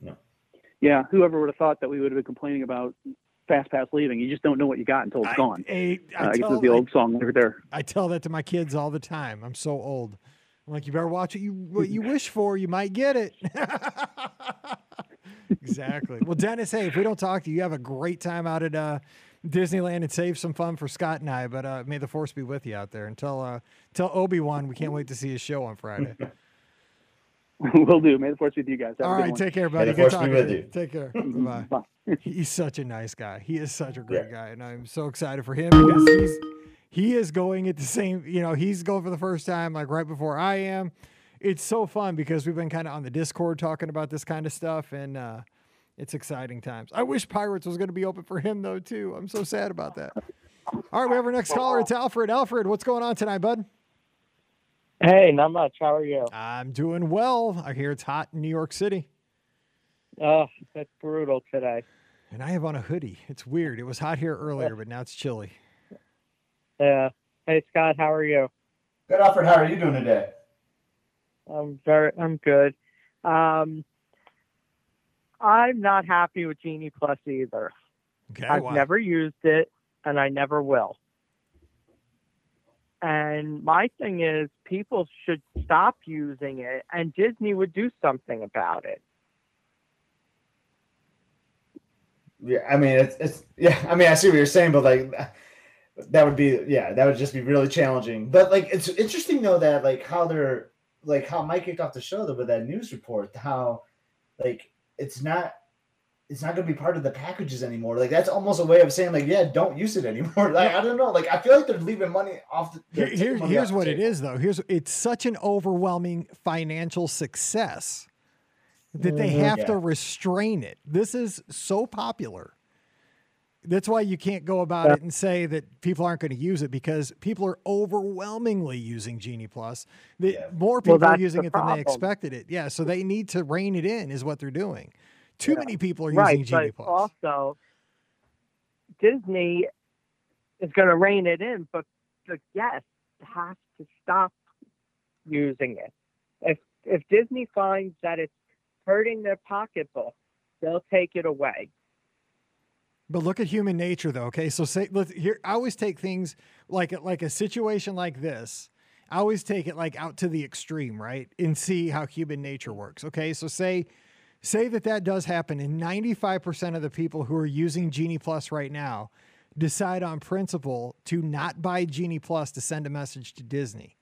No. Yeah, whoever would have thought that we would have been complaining about Fast Pass leaving? You just don't know what you got until it's I- gone. I, I Uh, I guess it's the old song right there. I tell that to my kids all the time. I'm so old. I'm like, you better watch what you what you wish for. You might get it. exactly. Well, Dennis, hey, if we don't talk to you, you have a great time out at uh, Disneyland and save some fun for Scott and I. But uh, may the force be with you out there. And tell uh, tell Obi Wan we can't wait to see his show on Friday. We'll do. May the force be with you guys. Have all a good right, take care, buddy. the Good be talking with to you. Take care. Bye. Bye. He's such a nice guy. He is such a great guy, and I'm so excited for him because he's he is going at the same. You know, he's going for the first time like right before I am. It's so fun because we've been kind of on the Discord talking about this kind of stuff, and uh, it's exciting times. I wish Pirates was going to be open for him though too. I'm so sad about that. All right, we have our next caller. It's Alfred. Alfred, what's going on tonight, bud? Hey, not much. How are you? I'm doing well. I hear it's hot in New York City, Oh, it's brutal today. and I have on a hoodie. It's weird. It was hot here earlier, but now it's chilly. Yeah. Hey, Scott, how are you? Good, Alfred. How are you doing today? I'm very, I'm good. Um, I'm not happy with Genie Plus either. Okay, I've why? never used it, and I never will. And my thing is, people should stop using it, and Disney would do something about it. Yeah, I mean it's it's yeah. I mean I see what you're saying, but like that would be yeah, that would just be really challenging. But like it's interesting though that like how they're like how Mike kicked off the show though with that news report how like it's not it's not going to be part of the packages anymore. Like that's almost a way of saying like yeah, don't use it anymore. Like I don't know. Like I feel like they're leaving money off. The, Here, they're taking here- money here's off the what it table. is, though. Here's it's such an overwhelming financial success that they Mhm. have to restrain it. This is so popular. That's why you can't go about it and say that people aren't going to use it because people are overwhelmingly using Genie Plus. That Yeah. more people are using the it than they expected it. Yeah, so they need to rein it in, is what they're doing. Too Yeah. many people are right, using Genie Plus. also Disney is going to rein it in, but the guests have to stop using it. If if Disney finds that it's hurting their pocketbook, they'll take it away. But look at human nature, though. Okay, so say let's here. I always take things like like a situation like this. I always take it like out to the extreme, right, and see how human nature works. Okay, so say say that that does happen, and ninety five percent of the people who are using Genie Plus right now decide on principle to not buy Genie Plus to send a message to Disney.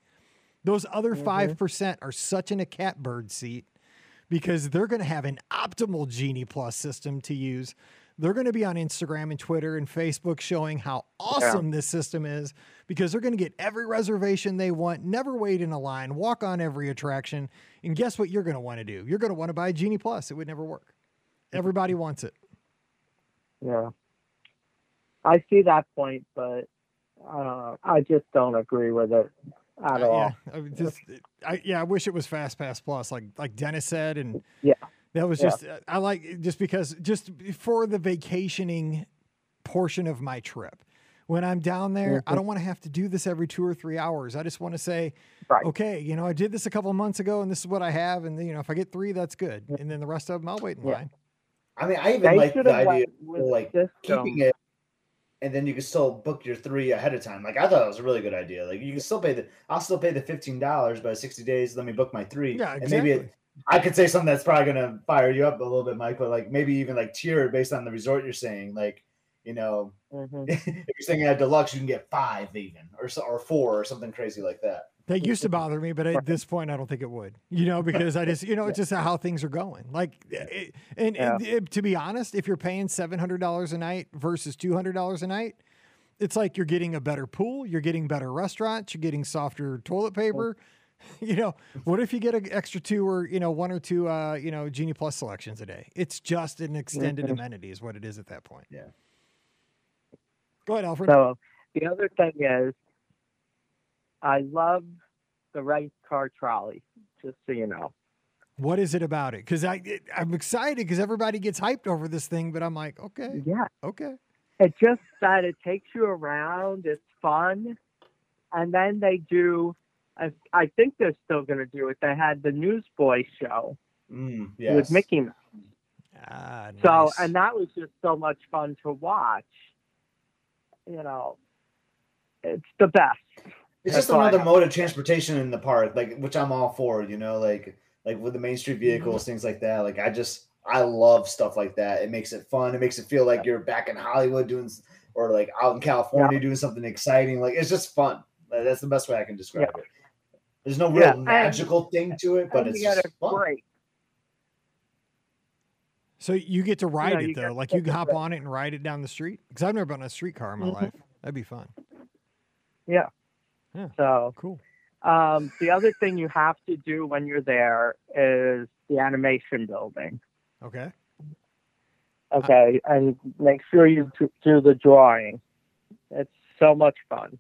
Those other mm-hmm. 5% are such in a catbird seat because they're going to have an optimal Genie Plus system to use. They're going to be on Instagram and Twitter and Facebook showing how awesome this system is because they're going to get every reservation they want, never wait in a line, walk on every attraction. And guess what you're going to want to do? You're going to want to buy Genie Plus. It would never work. Everybody wants it. Yeah. I see that point, but uh, I just don't agree with it at Uh, all. Yeah, I mean, just I yeah, I wish it was Fast Pass Plus, like like Dennis said, and Yeah. That was Yeah. just uh, I like just because just for the vacationing portion of my trip. When I'm down there, I Mhm. don't want to have to do this every two or three hours. I just want to say, Right. okay, you know, I did this a couple of months ago, and this is what I have, and you know, if I get three, that's good, and then the rest of them, I'll wait in Yeah. line. I mean, I even They like the idea of like system. keeping it, and then you can still book your three ahead of time. Like I thought it was a really good idea. Like you can still pay the, I'll still pay the fifteen dollars, but sixty days, let me book my three. Yeah, And maybe exactly. it, I could say something that's probably gonna fire you up a little bit, Mike. But like maybe even like tier based on the resort you're saying. Like you know, Mhm. if you're staying at deluxe, you can get five even, or so, or four, or something crazy like that. That used to bother me, but at this point, I don't think it would. You know, because I just, you know, it's just how things are going. Like, it, and, and it- to be honest, if you're paying seven hundred dollars a night versus two hundred dollars a night, it's like you're getting a better pool, you're getting better restaurants, you're getting softer toilet paper. You know, what if you get an extra two or you know one or two, uh, you know, Genie Plus selections a day? It's just an extended Mhm. amenity, is what it is at that point. Yeah. Go ahead, Alfred. So the other thing is, I love the race car trolley. Just so you know. What is it about it? Because I, it, I'm excited because everybody gets hyped over this thing, but I'm like, okay, Yeah. okay. It just that it takes you around. It's fun, and then they do. I, I think they're still going to do it. They had the Newsboy show Mm, yes. with Mickey Mouse. Ah, So, and that was just so much fun to watch. You know, it's the best. It's That's just another mode of transportation in the park, like which I'm all for. You know, like like with the Main Street Mm-hmm. vehicles, things like that. Like I just I love stuff like that. It makes it fun. It makes it feel like you're back in Hollywood doing, or like out in California doing something exciting. Like it's just fun. That's the best way I can describe it. There's no real Yeah, and- magical thing to it, but it's just a fun. break. so you get to ride you it though, like you can hop on it and ride it down the street. Because I've never been on a streetcar in my Mhm. life. That'd be fun. Yeah. Yeah. So, Cool. um, the other thing you have to do when you're there is the animation building. Okay. Okay, and make sure you do the drawing. It's so much fun.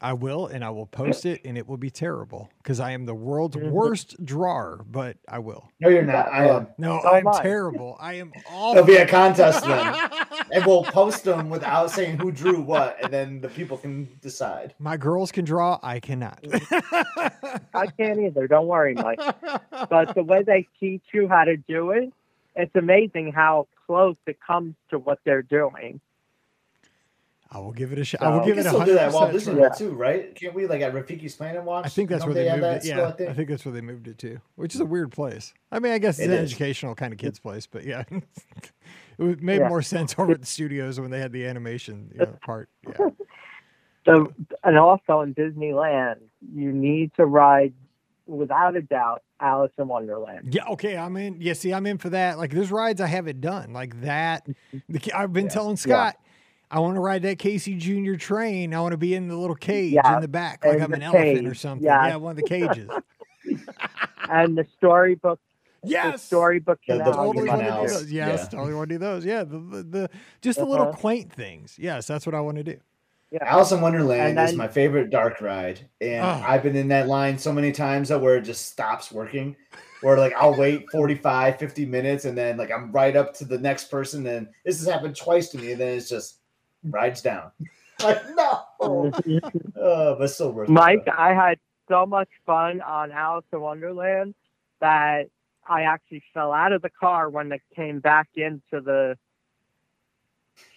I will, and I will post it, and it will be terrible because I am the world's Mhm. worst drawer. But I will. No, you're not. I am. No, So I'm am I. terrible. I am awful. There'll be a contest then, and we'll post them without saying who drew what, and then the people can decide. My girls can draw. I cannot. I can't either. Don't worry, Mike. But the way they teach you how to do it, it's amazing how close it comes to what they're doing. I will give it a shot. I will So- We give it a still do that at Walt hundred Disney too, right? Can't we like at Rafiki's Planet Watch? I think that's where they have moved it. Yeah, still, I I think? think that's where they moved it to, which is a weird place. I mean, I guess it's It an is. educational kind of kids place, but yeah, it would- made Yeah. more sense over at the studios when they had the animation you know, part. Yeah. So, and also in Disneyland, you need to ride, without a doubt, Alice in Wonderland. Yeah, okay, I'm in. Yeah, see, I'm in for that. Like, there's rides I haven't done, like that. Mm-hmm. The, I've been Yeah. telling Scott, I want to ride that Casey Junior train. I want to be in the little cage Yeah, in the back, like I'm the an elephant or something. yeah. Yeah, one of the cages. And the storybook, the yes, storybook The- the canal. totally you want to do those. Yes, Yeah. totally want to do those. Yeah, the the, the just the little Uh-huh. quaint things. Yes, that's what I want to do. Yeah. Alice in Wonderland And is my favorite dark ride, and Oh. I've been in that line so many times that where it just stops working. Where like I'll wait 45, 50 minutes, and then like I'm right up to the next person, and this has happened twice to me, and then it's just rides down. Like no, uh, but still worth it, Mike, though. I had so much fun on Alice in Wonderland that I actually fell out of the car when it came back into the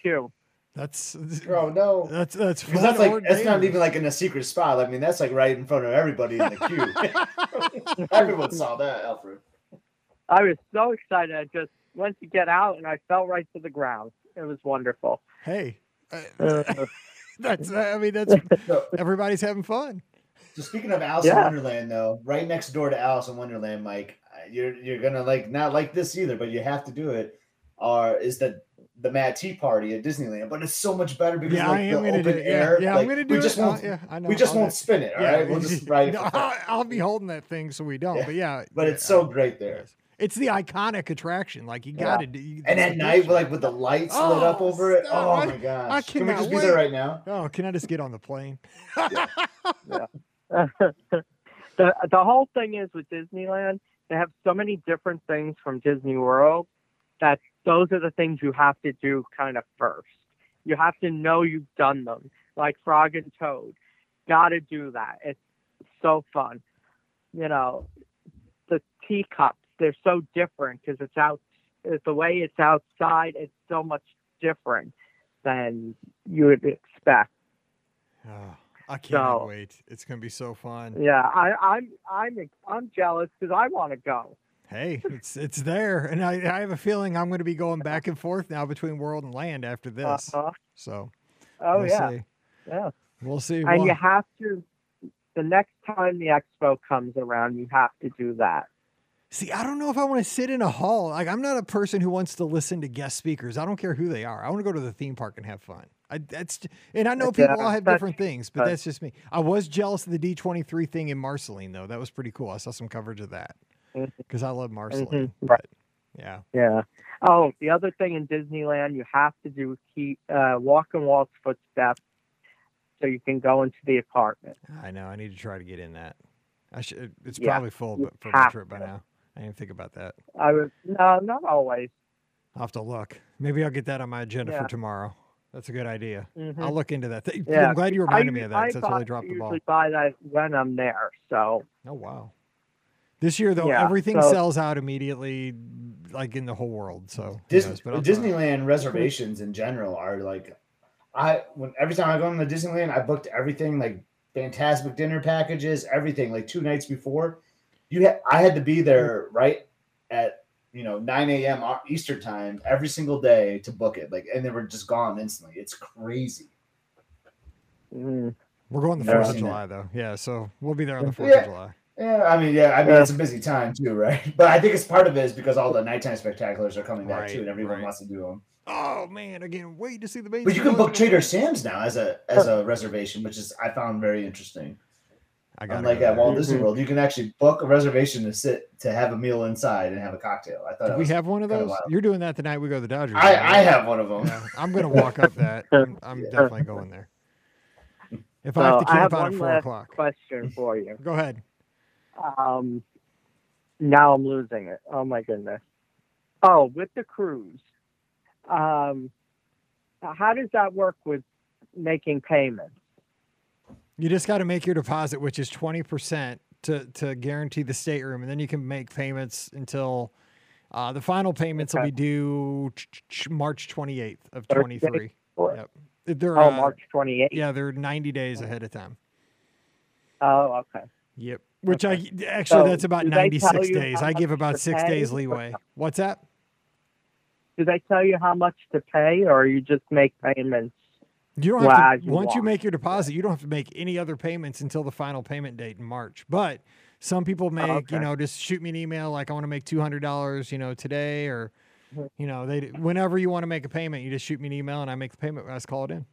queue. That's Oh no. that's that's Because that's like that's not even like in a secret spot. I mean, that's like right in front of everybody in the queue. Everyone saw that, Alfred. I was so excited. I just went to get out and I fell right to the ground. It was wonderful. Hey, uh, Uh, that's I mean that's everybody's having fun. so speaking of Alice in Wonderland, though, right next door to Alice in Wonderland, Mike, uh, you're you're gonna like not like this either, but you have to do it. Are is the the Mad Tea Party at Disneyland, but it's so much better because Yeah, like, I am the gonna do open it. air. Yeah, yeah like, I'm gonna do we it. just Uh, won't. yeah, I know. we just I'll won't spin it. All yeah, right, we'll just ride it. No. I'll, I'll be holding that thing so we don't. Yeah. But yeah, But yeah, it's so I- great there. Yes. It's the iconic attraction. Like you got to do. And at night, like with the lights lit up Oh, over it. Oh I- my gosh! I Can we cannot just be wait. there right now? Oh, can I just get on the plane? the the whole thing is with Disneyland, they have so many different things from Disney World that those are the things you have to do kind of first. You have to know you've done them, like Frog and Toad. Got to do that. It's so fun. You know, the teacups they're so different because it's out. The way it's outside. It's so much different than you would expect. Oh, I can't So- wait. It's gonna be so fun. Yeah, I, I'm I'm I'm jealous because I want to go. Hey, it's it's there, and I, I have a feeling I'm going to be going back and forth now between world and land after this. Uh-huh. So Oh we'll yeah, see. yeah. We'll see. And Well, you have to. The next time the expo comes around, you have to do that. See, I don't know if I want to sit in a hall. Like, I'm not a person who wants to listen to guest speakers. I don't care who they are. I want to go to the theme park and have fun. I, that's and I know Yeah, people all have that's- different things, but that's just me. I was jealous of the D23 thing in Marceline though. That was pretty cool. I saw some coverage of that because I love Marceline. Mhm, but, right. yeah. Yeah. Oh, the other thing in Disneyland, you have to do keep uh, walk in Walt's footsteps, so you can go into the apartment. I know. I need to try to get in that. I should. It's Yeah, probably full but for my trip by now. I didn't think about that. I was no, not always. I'll have to look. Maybe I'll get that on my agenda Yeah. for tomorrow. That's a good idea. Mhm. I'll look into that. Th- Yeah, I'm glad you I reminded me of that. I 'cause That's why they dropped the ball. usually buy that when I'm there. So Oh wow. This year though, Yeah, everything so- sells out immediately, like in the whole world. So Dis- knows, but I'll. Disneyland reservations in general are like, I when every time I go to Disneyland, I booked everything like Fantasmic dinner packages, everything like two nights before. You had I had to be there right at you know 9 a.m. Eastern time every single day to book it, like, and they were just gone instantly. It's crazy. mm, We're going the Fourth of seen it. July though. Yeah, so we'll be there on the Fourth Yeah. of July. Yeah, I mean, yeah, I mean, Yeah. it's a busy time too, right? But I think it's part of it is because all the nighttime spectaculars are coming back Right, too, and everyone right. wants to do them. Oh man, again, wait to see the main. But you can book Trader Sam's now as a as a reservation, which is I found very interesting. I got Unlike at Walt Disney Mhm. World, you can actually book a reservation to sit to have a meal inside and have a cocktail. I thought Did we have one of kinda those? wild. You're doing that tonight. we go to the Dodgers. I, right? I have one of them. Yeah, I'm gonna walk up that. I'm, I'm definitely going there. If I have to I have camp out at one four last o'clock, question for you. go ahead. Um, now I'm losing it. Oh my goodness. Oh, with the cruise, um, how does that work with making payments? You just got to make your deposit, which is twenty percent to to guarantee the stateroom, and then you can make payments until uh, the final payments will be due ch- ch- ch- March twenty eighth of twenty three. Yep. They're Oh, uh, March 28th. Yeah, they're ninety days ahead of time. Oh, okay. Yep. Which Okay. I actually So, that's about do they ninety tell six you days. I give about six days leeway. What's that? Do they tell you how much to pay, or you just make payments? You don't have to, you once you make your deposit, you don't have to make any other payments until the final payment date in March. But some people make, you Oh, okay. know, just shoot me an email like I want to make two hundred dollars, you know, today, or Mhm. you know, they whenever you want to make a payment, you just shoot me an email and I make the payment. I just call it in.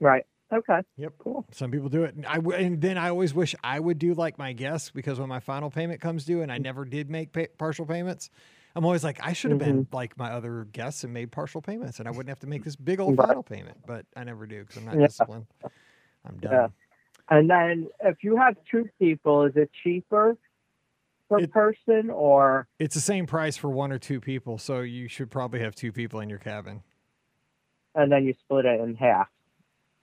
Right. Okay. Yep. Cool. Some people do it. And I and then I always wish I would do like my guests because when my final payment comes due and I never did make pay- partial payments, I'm always like I should have been mm-hmm. like my other guests and made partial payments and I wouldn't have to make this big old final payment. But I never do because I'm not Yeah. disciplined. I'm done. Yeah. And then if you have two people, is it cheaper per It- person or It's the same price for one or two people, so you should probably have two people in your cabin. and then you split it in half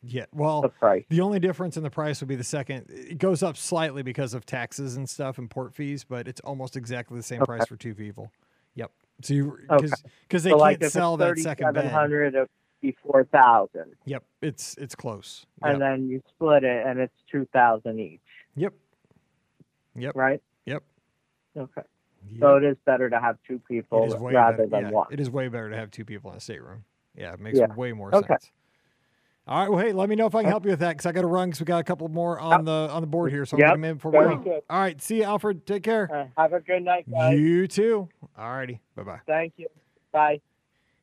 Yeah. Well, the the only difference in the price would be the second. It goes up slightly because of taxes and stuff and port fees, but it's almost exactly the same price for two people. Yep. So you because Okay. because they so can't if sell that second bed. hundred, it'd be four thousand, Yep. It's it's close. and then you split it, and it's two thousand each, Yep. Yep. right? Yep. Okay. Yep. So it is better to have two people rather better. than yeah, one. It is way better to have two people in a stateroom. Yeah, it makes Yeah. way more Okay. sense. All right. Well, hey, let me know if I can help you with that because I got to run because we got a couple more on the on the board here. So I'm Yep. gonna in before we go. All right. See you, Alfred. Take care. Uh, have a good night, guys. You too. All righty. Bye bye. Thank you. Bye.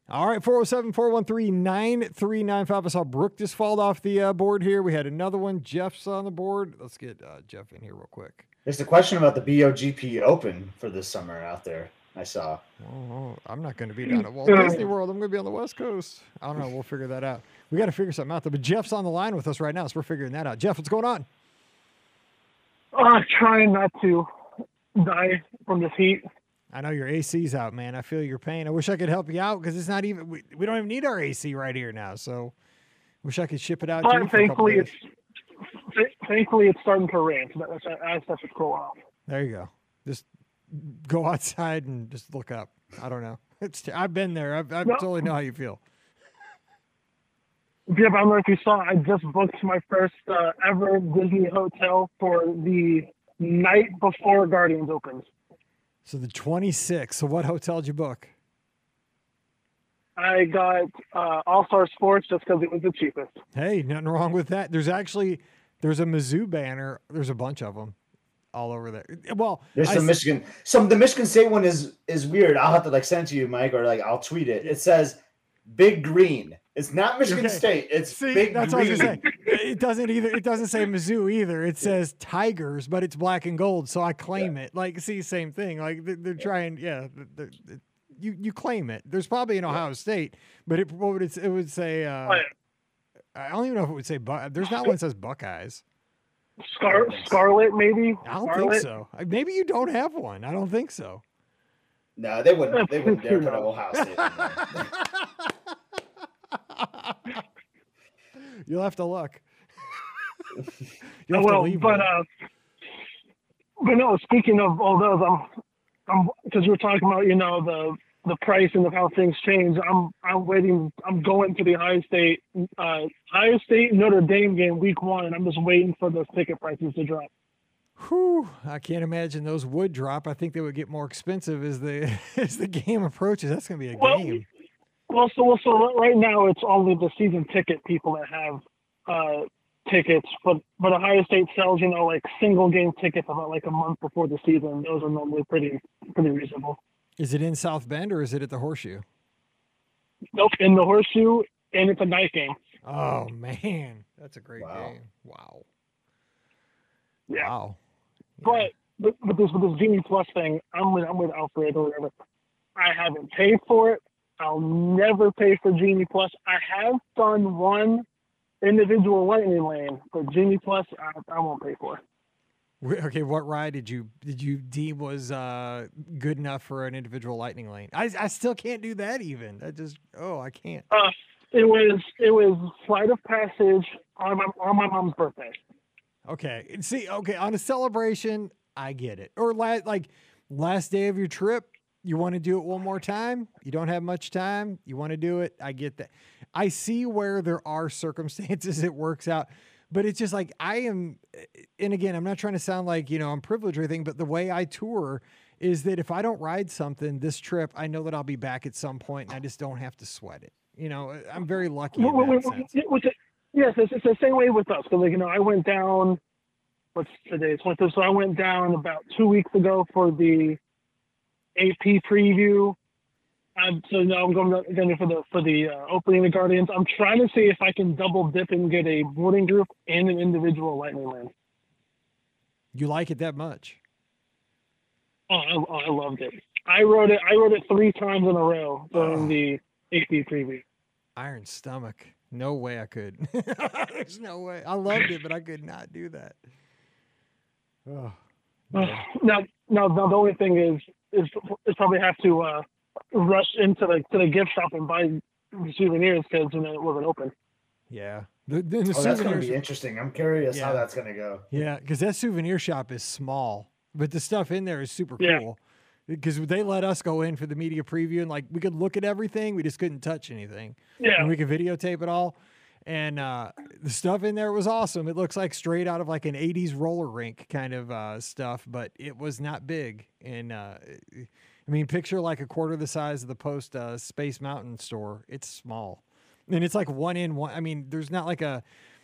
All right, 407 413 9395. I saw Brooke just fall off the uh, board here. We had another one. Jeff's on the board. Let's get uh, Jeff in here real quick. There's a question about the BOGP Open for this summer out there. I saw. Oh, I'm not going to be down at Walt Disney World. I'm going to be on the West Coast. I don't know. We'll figure that out. We got to figure something out though. But Jeff's on the line with us right now, so we're figuring that out. Jeff, what's going on? Uh, trying not to die from this heat. I know your AC's out, man. I feel your pain. I wish I could help you out because it's not even. We, we don't even need our AC right here now. So, wish I could ship it out. to you But couple thankfully, it's th- thankfully it's starting to rain. So that's stuff to cool off. There you go. Just go outside and just look up. I don't know. It's. I've been there. I, I No. totally know how you feel. Yep, I don't know if you saw. I just booked my first uh, ever Disney hotel for the night before Guardians opens. So the 26th. So what hotel did you book? I got uh, All Star Sports just because it was the cheapest. Hey, nothing wrong with that. There's actually there's a Mizzou banner. There's a bunch of them all over there. Well, There's I some s- Michigan. Some the Michigan State one is is weird. I'll have to like send it to you, Mike, or like I'll tweet it. It says Big Green. It's not Michigan Okay. State. It's See, Big that's Green. what I was gonna say. It doesn't either. It doesn't say Mizzou either. It says Tigers, but it's black and gold, so I claim it. Like, see, same thing. Like they're, they're trying. Yeah, they're- they're- you you claim it. There's probably an Ohio State, but it what would it, it would say? Uh, Oh. I don't even know if it would say. Buck there's not one that says Buckeyes. Scar- Scarlet, maybe. I don't Scarlet? think so. Maybe you don't have one. I don't think so. No, they wouldn't. They wouldn't dare put an knows? Ohio State. You'll have to look. You'll have to well, leave but uh, but no. Speaking of all those, I'm, I'm because we're talking about you know the the price and of how things change. I'm I'm waiting. I'm going to the Ohio State uh, Ohio State Notre Dame game week one, and I'm just waiting for those ticket prices to drop. Whew, I can't imagine those would drop. I think they would get more expensive as the as the game approaches. That's going to be a Well, game. Well, so well, so right now it's only the season ticket people that have uh, tickets, but but Ohio State sells you know like single game tickets about like a month before the season. Those are normally pretty pretty reasonable. Is it in South Bend or is it at the Horseshoe? Nope, in the horseshoe, and it's a night game. Oh man, that's a great Wow. game. Wow. Yeah. Wow. Yeah. But but with this with this Genie Plus thing, I'm with I'm with Alfred or whatever. I haven't paid for it. I'll never pay for Genie Plus. I have done one individual lightning lane, but Genie Plus I, I won't pay for. Okay, what ride did you did you deem was uh, good enough for an individual lightning lane? I I still can't do that even. I just oh I can't. Uh, it was it was Flight of Passage on my on my mom's birthday. Okay, see, okay, on a celebration, I get it. Or la- like last day of your trip, you want to do it one more time. You don't have much time. You want to do it. I get that. I see where there are circumstances it works out, but it's just like I am. And again, I'm not trying to sound like you know I'm privileged or anything, but the way I tour is that if I don't ride something this trip, I know that I'll be back at some point, and I just don't have to sweat it. You know, I'm very lucky that wh- sense. which yes, it's, it's the same way with us. Because like you know, I went down. What's today? Twenty. So I went down about two weeks ago for the AP preview. Um, so now I'm going to- again for the for the uh, opening of Guardians. I'm trying to see if I can double dip and get a boarding group and an individual lightning lane. You like it that much? Oh, I, oh, I loved it. I wrote it. I wrote it three times in a row during Oh. the AP preview. iron stomach. No way I could. There's no way. I loved it, but I could not do that. Oh, now, now, now, the only thing is, is, is probably have to uh, rush into the to the gift shop and buy souvenirs because you know it wasn't open. yeah. The, the, the Oh, that's going to be interesting. I'm curious Yeah. how that's going to go. Yeah, because that souvenir shop is small, but the stuff in there is super Yeah. cool. Because they let us go in for the media preview and like we could look at everything, we just couldn't touch anything. Yeah, and we could videotape it all. And uh, the stuff in there was awesome. It looks like straight out of like an 80s roller rink kind of uh, stuff, but it was not big. And uh, I mean, picture like a quarter the size of the Post uh, Space Mountain store. It's small. And it's like one in, one. I mean, there's not like a,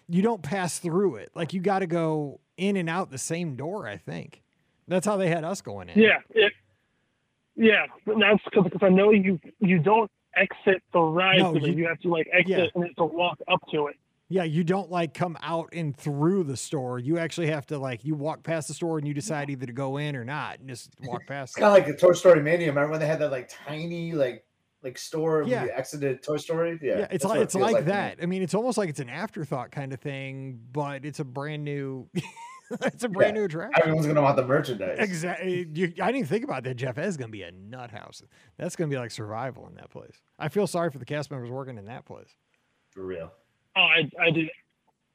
you don't pass through it. Like you got to go in and out the same door, I think. That's how they had us going in. yeah, it, yeah. That's because I know you you don't exit the ride. No, you- you, have to like exit yeah. and have to walk up to it. Yeah, you don't like come out and through the store. You actually have to like you walk past the store and you decide either to go in or not, and just walk past. It's kind of like the Toy Story Mania. Remember when they had that like tiny like like store Yeah. when you exited Toy Story? Yeah, yeah, it's like it it's feels like, to me. that. I mean, it's almost like it's an afterthought kind of thing, but it's a brand new. it's a brand new attraction. Everyone's gonna want the merchandise. Exactly. You, I didn't even think about that, Jeff. That's going to be a nut house. That's going to be like survival in that place. I feel sorry for the cast members working in that place. For real. Oh, I, I did.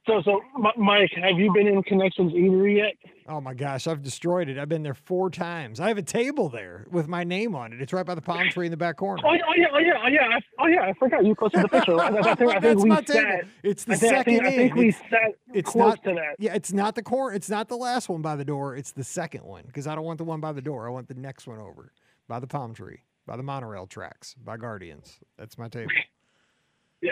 So, so M- Mike, have you been in Connections Eatery yet? Oh my gosh, I've destroyed it. I've been there four times. I have a table there with my name on it. It's right by the palm tree in the back corner. Oh, yeah, oh yeah, oh yeah, oh yeah, I, oh yeah. I forgot you posted the picture. I, I think, I think That's we my table. It's the I think, I second think, I think we It's- sat it's close not- to that. Yeah, it's not the corner. It's not the last one by the door. It's the second one because I don't want the one by the door. I want the next one over by the palm tree, by the monorail tracks, by Guardians. That's my table. Yeah,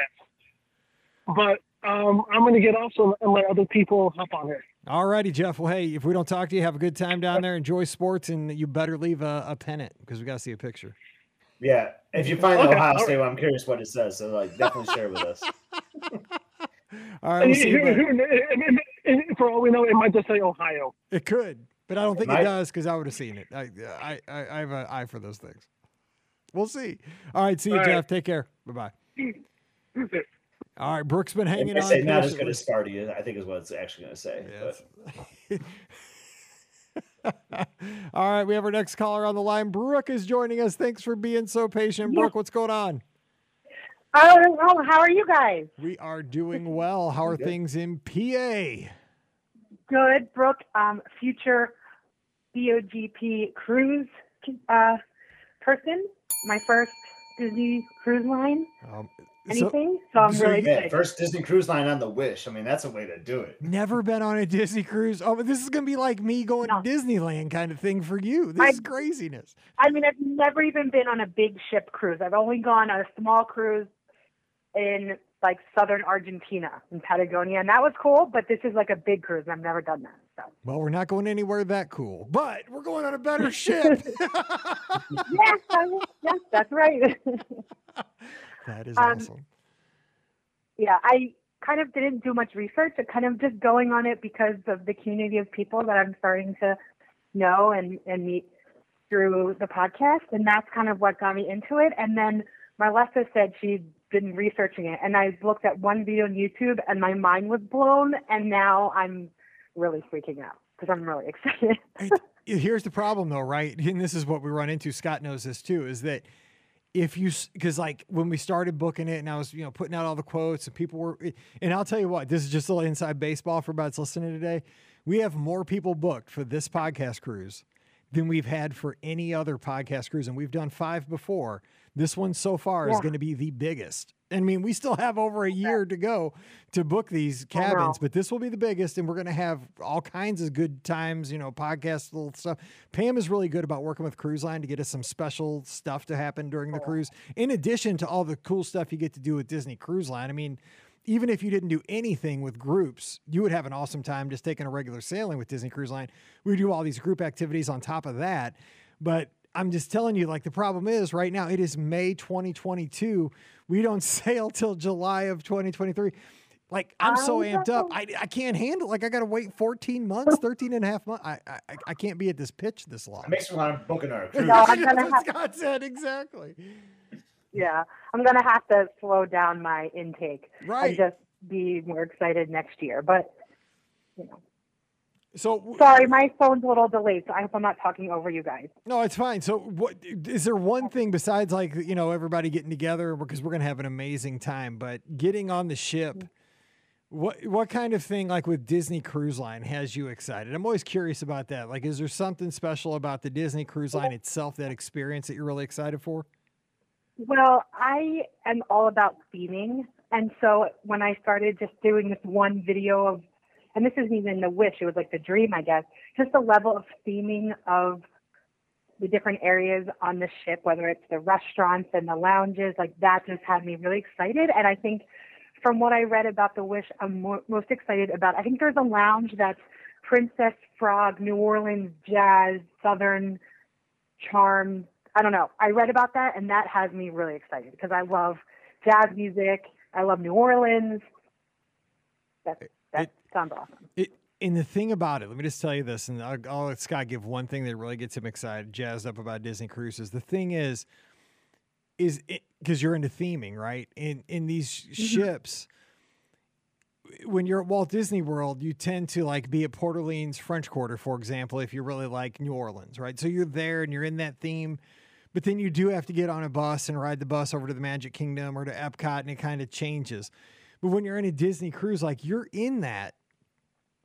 but um, I'm going to get off so and let other people hop on here. All righty, Jeff. Well, hey, if we don't talk to you, have a good time down there. Enjoy sports, and you better leave a, a pennant because we got to see a picture. Yeah. If you find the Ohio all State one, I'm curious what it says. So like definitely share with us. All right, we'll see Who- who- and- and- and for all we know, it might just say Ohio. It could, but I don't think it Might. does because I would have seen it. I, I, I, I have an eye for those things. We'll see. All right, see you, All right. Jeff. Take care. Bye bye. All right, Brooke's been hanging they on. say not as patiently. good as Sparty, I think is what it's actually gonna say. Yes. All right, we have our next caller on the line. Brooke is joining us. Thanks for being so patient. Yeah. Brooke, what's going on? Oh, oh, how are you guys? We are doing well. How are Good. things in PA? Good, Brooke. Um, future BOGP cruise uh, person. My first Disney cruise line. Um, so, Anything? So, I'm so really you- Yeah, excited. first Disney Cruise Line on the Wish. I mean, that's a way to do it. never been on a Disney cruise. Oh, but this is gonna be like me going No. to Disneyland kind of thing for you. This I- is craziness. I mean, I've never even been on a big ship cruise. I've only gone on a small cruise in like southern Argentina in Patagonia, and that was cool. But this is like a big cruise, and I've never done that. So Well, we're not going anywhere that cool, but we're going on a better ship. yes, I, yes, that's right. that is Um, awesome. yeah, I kind of didn't do much research. I kind of just going on it because of the community of people that I'm starting to know and, and meet through the podcast. And that's kind of what got me into it. And then Marlessa said she'd been researching it. And I looked at one video on YouTube and my mind was blown. And now I'm really freaking out because I'm really excited. Here's the problem though right and this is what we run into scott knows this too is that if you because like when we started booking it and i was you know putting out all the quotes and people were eh, and i'll tell you what this is just a little inside baseball for that's listening today. We have more people booked for this podcast cruise than we've had for any other podcast cruise and we've done five before this one so far is going to be the biggest. I mean we still have over a year to go to book these cabins but this will be the biggest and we're going to have all kinds of good times you know podcast little stuff. Pam is really good about working with cruise line to get us some special stuff to happen during the cruise in addition to all the cool stuff you get to do with disney cruise line. I mean even if you didn't do anything with groups, you would have an awesome time just taking a regular sailing with Disney Cruise Line. We do all these group activities on top of that. But I'm just telling you, like, the problem is right now, it is May 2022. We don't sail till July of 2023. Like, I'm so I amped up. I, I can't handle Like, I got to wait 14 months, 13 and a half months. I, I, I can't be at this pitch this long. It makes me want to book another cruise. No, I'm gonna have- Scott said. Exactly. yeah, I'm going to have to slow down my intake Right. and just be more excited next year. But, you know. So, Sorry, my phone's a little delayed, so I hope I'm not talking over you guys. No, it's fine. So, what is there one thing besides like you know everybody getting together because we're gonna have an amazing time, but getting on the ship? What what kind of thing like with Disney Cruise Line has you excited? I'm always curious about that. Like, is there something special about the Disney Cruise Line itself, that experience that you're really excited for? Well, I am all about theming. And so when I started just doing this one video of, and this isn't even the wish, it was like the dream, I guess, just the level of theming of the different areas on the ship, whether it's the restaurants and the lounges, like that just had me really excited. And I think from what I read about the wish, I'm mo- most excited about, I think there's a lounge that's Princess Frog, New Orleans Jazz, Southern Charm. I don't know. I read about that, and that has me really excited because I love jazz music. I love New Orleans. That that sounds awesome. It and the thing about it, let me just tell you this, and I'll, I'll let Scott give one thing that really gets him excited, jazzed up about Disney cruises. The thing is, is because you're into theming, right? In in these mm-hmm. ships, when you're at Walt Disney World, you tend to like be at Port Orleans French Quarter, for example, if you really like New Orleans, right? So you're there and you're in that theme, but then you do have to get on a bus and ride the bus over to the Magic Kingdom or to Epcot, and it kind of changes. But when you're in a Disney cruise, like you're in that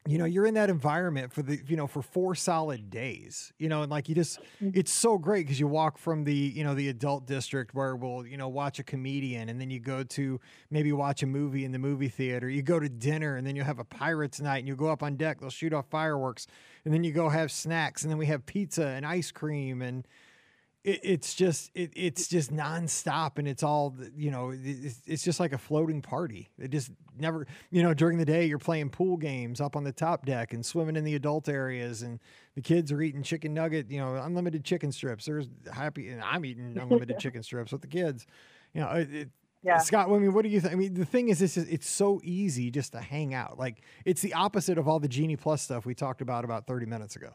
you know you're in that environment for the you know for four solid days you know and like you just mm-hmm. it's so great because you walk from the you know the adult district where we'll you know watch a comedian and then you go to maybe watch a movie in the movie theater. You go to dinner and then you have a pirates night and you go up on deck they'll shoot off fireworks and then you go have snacks and then we have pizza and ice cream and it, it's just it, it's just nonstop and it's all you know it's, it's just like a floating party it just never you know during the day you're playing pool games up on the top deck and swimming in the adult areas and the kids are eating chicken nugget you know unlimited chicken strips there's happy and i'm eating unlimited chicken strips with the kids you know it, Yeah. Scott, I mean, what do you think? I mean, the thing is, this is it's so easy just to hang out. Like, it's the opposite of all the Genie Plus stuff we talked about about 30 minutes ago.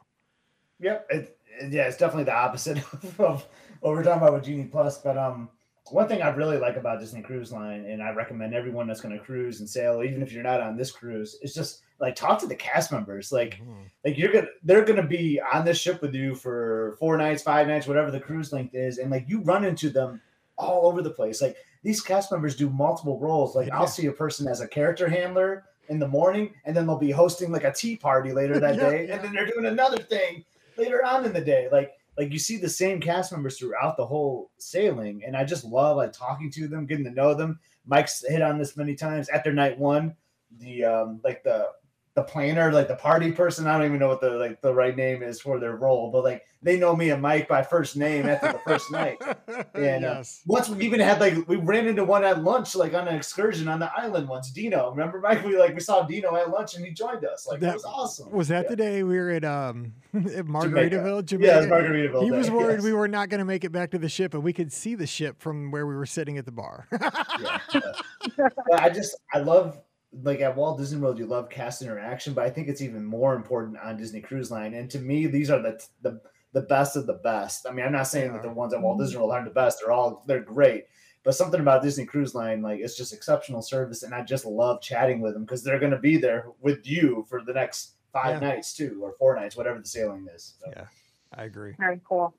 Yep. It, it- yeah, it's definitely the opposite of what we're talking about with Genie Plus. But um, one thing I really like about Disney Cruise Line, and I recommend everyone that's going to cruise and sail, even if you're not on this cruise, is just like talk to the cast members. Like, like you're gonna they're gonna be on this ship with you for four nights, five nights, whatever the cruise length is, and like you run into them all over the place. Like these cast members do multiple roles. Like Yeah. I'll see a person as a character handler in the morning, and then they'll be hosting like a tea party later that Yeah, day, yeah. and then they're doing another thing later on in the day. Like like you see the same cast members throughout the whole sailing, and I just love like talking to them, getting to know them. Mike's hit on this many times after night one. The um like the the planner, like the party person. I don't even know what the like the right name is for their role, but like they know me and Mike by first name after the first night. And uh, yes. once we even had like we ran into one at lunch, like on an excursion on the island once. Dino, remember Mike? We like we saw Dino at lunch and he joined us. Like That- it was awesome. Was that Yeah. the day we were at um at Margaritaville, Jamaica? Yeah, it was Margaritaville. He was worried yes. we were not going to make it back to the ship, and we could see the ship from where we were sitting at the bar. yeah, yeah. I just I love like at Walt Disney World, you love cast interaction, but I think it's even more important on Disney Cruise Line. And to me, these are the the the best of the best. I mean, I'm not saying that the ones at Walt Disney World aren't the best; they're all they're great. But something about Disney Cruise Line, like it's just exceptional service, and I just love chatting with them because they're going to be there with you for the next five Yeah. nights too, or four nights, whatever the sailing is. So. yeah, I agree. Very cool.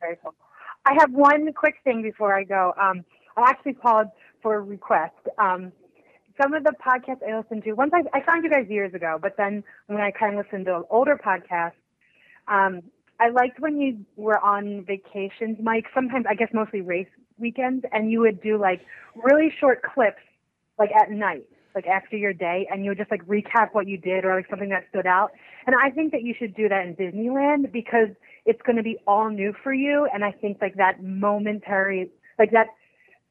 Very cool. I have one quick thing before I go. Um, I actually called for a request. Um, some of the podcasts I listened to, once I, I found you guys years ago, but then when I kind of listened to older podcasts, um, I liked when you were on vacations, Mike. Sometimes, I guess mostly race weekends, and you would do like really short clips, like at night, like after your day, and you would just like recap what you did or like something that stood out. And I think that you should do that in Disneyland because it's going to be all new for you. And I think like that momentary, like that,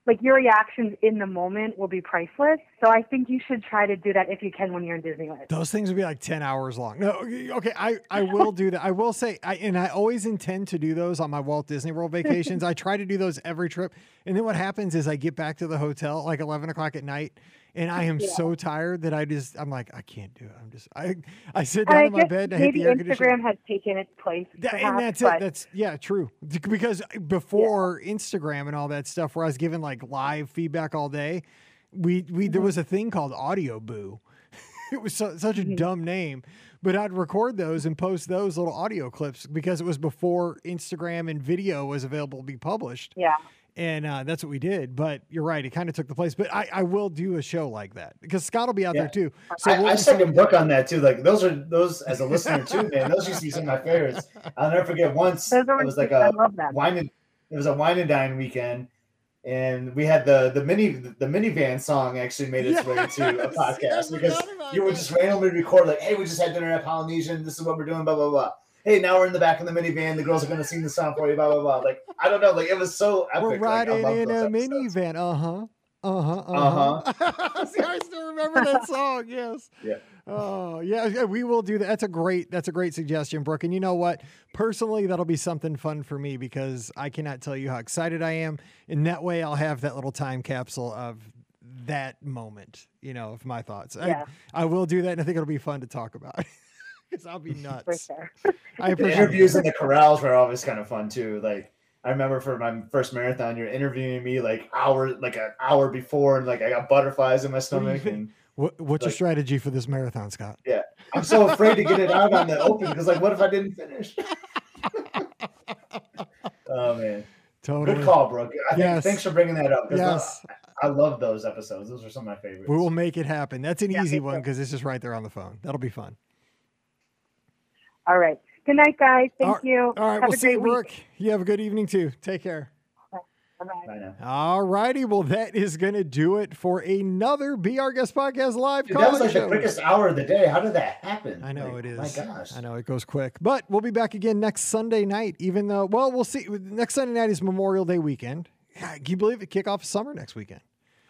like your reactions in the moment will be priceless. So I think you should try to do that if you can when you're in Disneyland. Those things would be like 10 hours long. No, okay, I, I will do that. I will say, I, and I always intend to do those on my Walt Disney World vacations. I try to do those every trip. And then what happens is I get back to the hotel like 11 o'clock at night and I am so tired that I just, I'm like, I can't do it. I'm just, I, I sit down in my bed and I hit maybe the. Instagram has taken its place. That- perhaps, and that's but it. That's yeah, true. Because before Instagram and all that stuff, where I was given like live feedback all day, we we there mm-hmm. was a thing called Audioboo. it was so, such a mm-hmm. dumb name, but I'd record those and post those little audio clips because it was before Instagram and video was available to be published. yeah. And uh, that's what we did. But you're right; it kind of took the place. But I, I will do a show like that because Scott will be out Yeah. there too. So I, we'll I do second something- Brooke on that too. Like those are those as a listener too, man. Those used to be some of my favorites. I'll never forget once it was like a wine and it was a wine and dine weekend, and we had the the mini the minivan song actually made its way to a podcast because you would just randomly record like, hey, we just had dinner at Polynesian. This is what we're doing. Blah blah blah. Hey, now we're in the back of the minivan. The girls are going to sing the song for you. Blah blah blah. Like I don't know. Like it was so epic. We're riding love in a episodes. minivan. Uh huh. Uh huh. Uh huh. See, I still remember that song. Yes. Yeah. Oh yeah, yeah, we will do that. That's a great. That's a great suggestion, Brooke. And you know what? Personally, that'll be something fun for me because I cannot tell you how excited I am. In that way, I'll have that little time capsule of that moment, you know, of my thoughts. Yeah. I, I will do that, and I think it'll be fun to talk about because I'll be for nuts. sure. I The appreciate interviews it. in the corrals were always kind of fun too. Like I remember for my first marathon, you're interviewing me like hour, like an hour before, and like I got butterflies in my stomach, and What, what's your strategy for this marathon, Scott? Yeah, I'm so afraid to get it out on the open because like, what if I didn't finish? oh man, Totally. good call, Brooke. I think, Yes. thanks for bringing that up. Yes, I, I love those episodes. Those are some of my favorites. we will make it happen. That's an Yeah, easy one because it's just right there on the phone. That'll be fun. All right. Good night, guys. Thank All- you. All right, Have we'll a see you, great Brooke. week. You have a good evening too. Take care. Bye-bye. All righty. Well, that is going to do it for another Be Our Guest Podcast live Dude, that was call like the quickest hour of the day. How did that happen? I know Like, it is. My gosh. I know it goes quick, but we'll be back again next Sunday night. Even though, well, we'll see. Next Sunday night is Memorial Day weekend. Can you believe it? Kick off summer next weekend.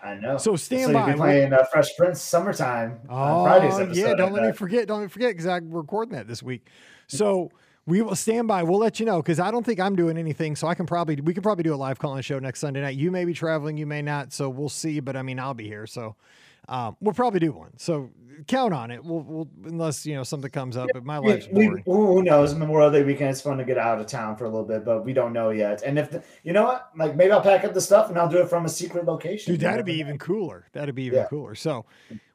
I know. So stand so by. Be playing uh, Fresh Prince "Summertime" on Oh, Friday's episode. yeah. Don't let me forget. Don't let me forget because I'm recording that this week. So we will stand by. We'll let you know because I don't think I'm doing anything. So I can probably we can probably do a live calling show next Sunday night. You may be traveling, you may not. So we'll see. But I mean, I'll be here. So um, we'll probably do one. So count on it. We'll, we'll unless you know something comes up. But my We- life's we- boring. who who knows? Memorial Day weekend. It's fun to get out of town for a little bit, but we don't know yet. And if the, you know what, like maybe I'll pack up the stuff and I'll do it from a secret location. Dude, that'd be even cooler. That'd be even Yeah. cooler. So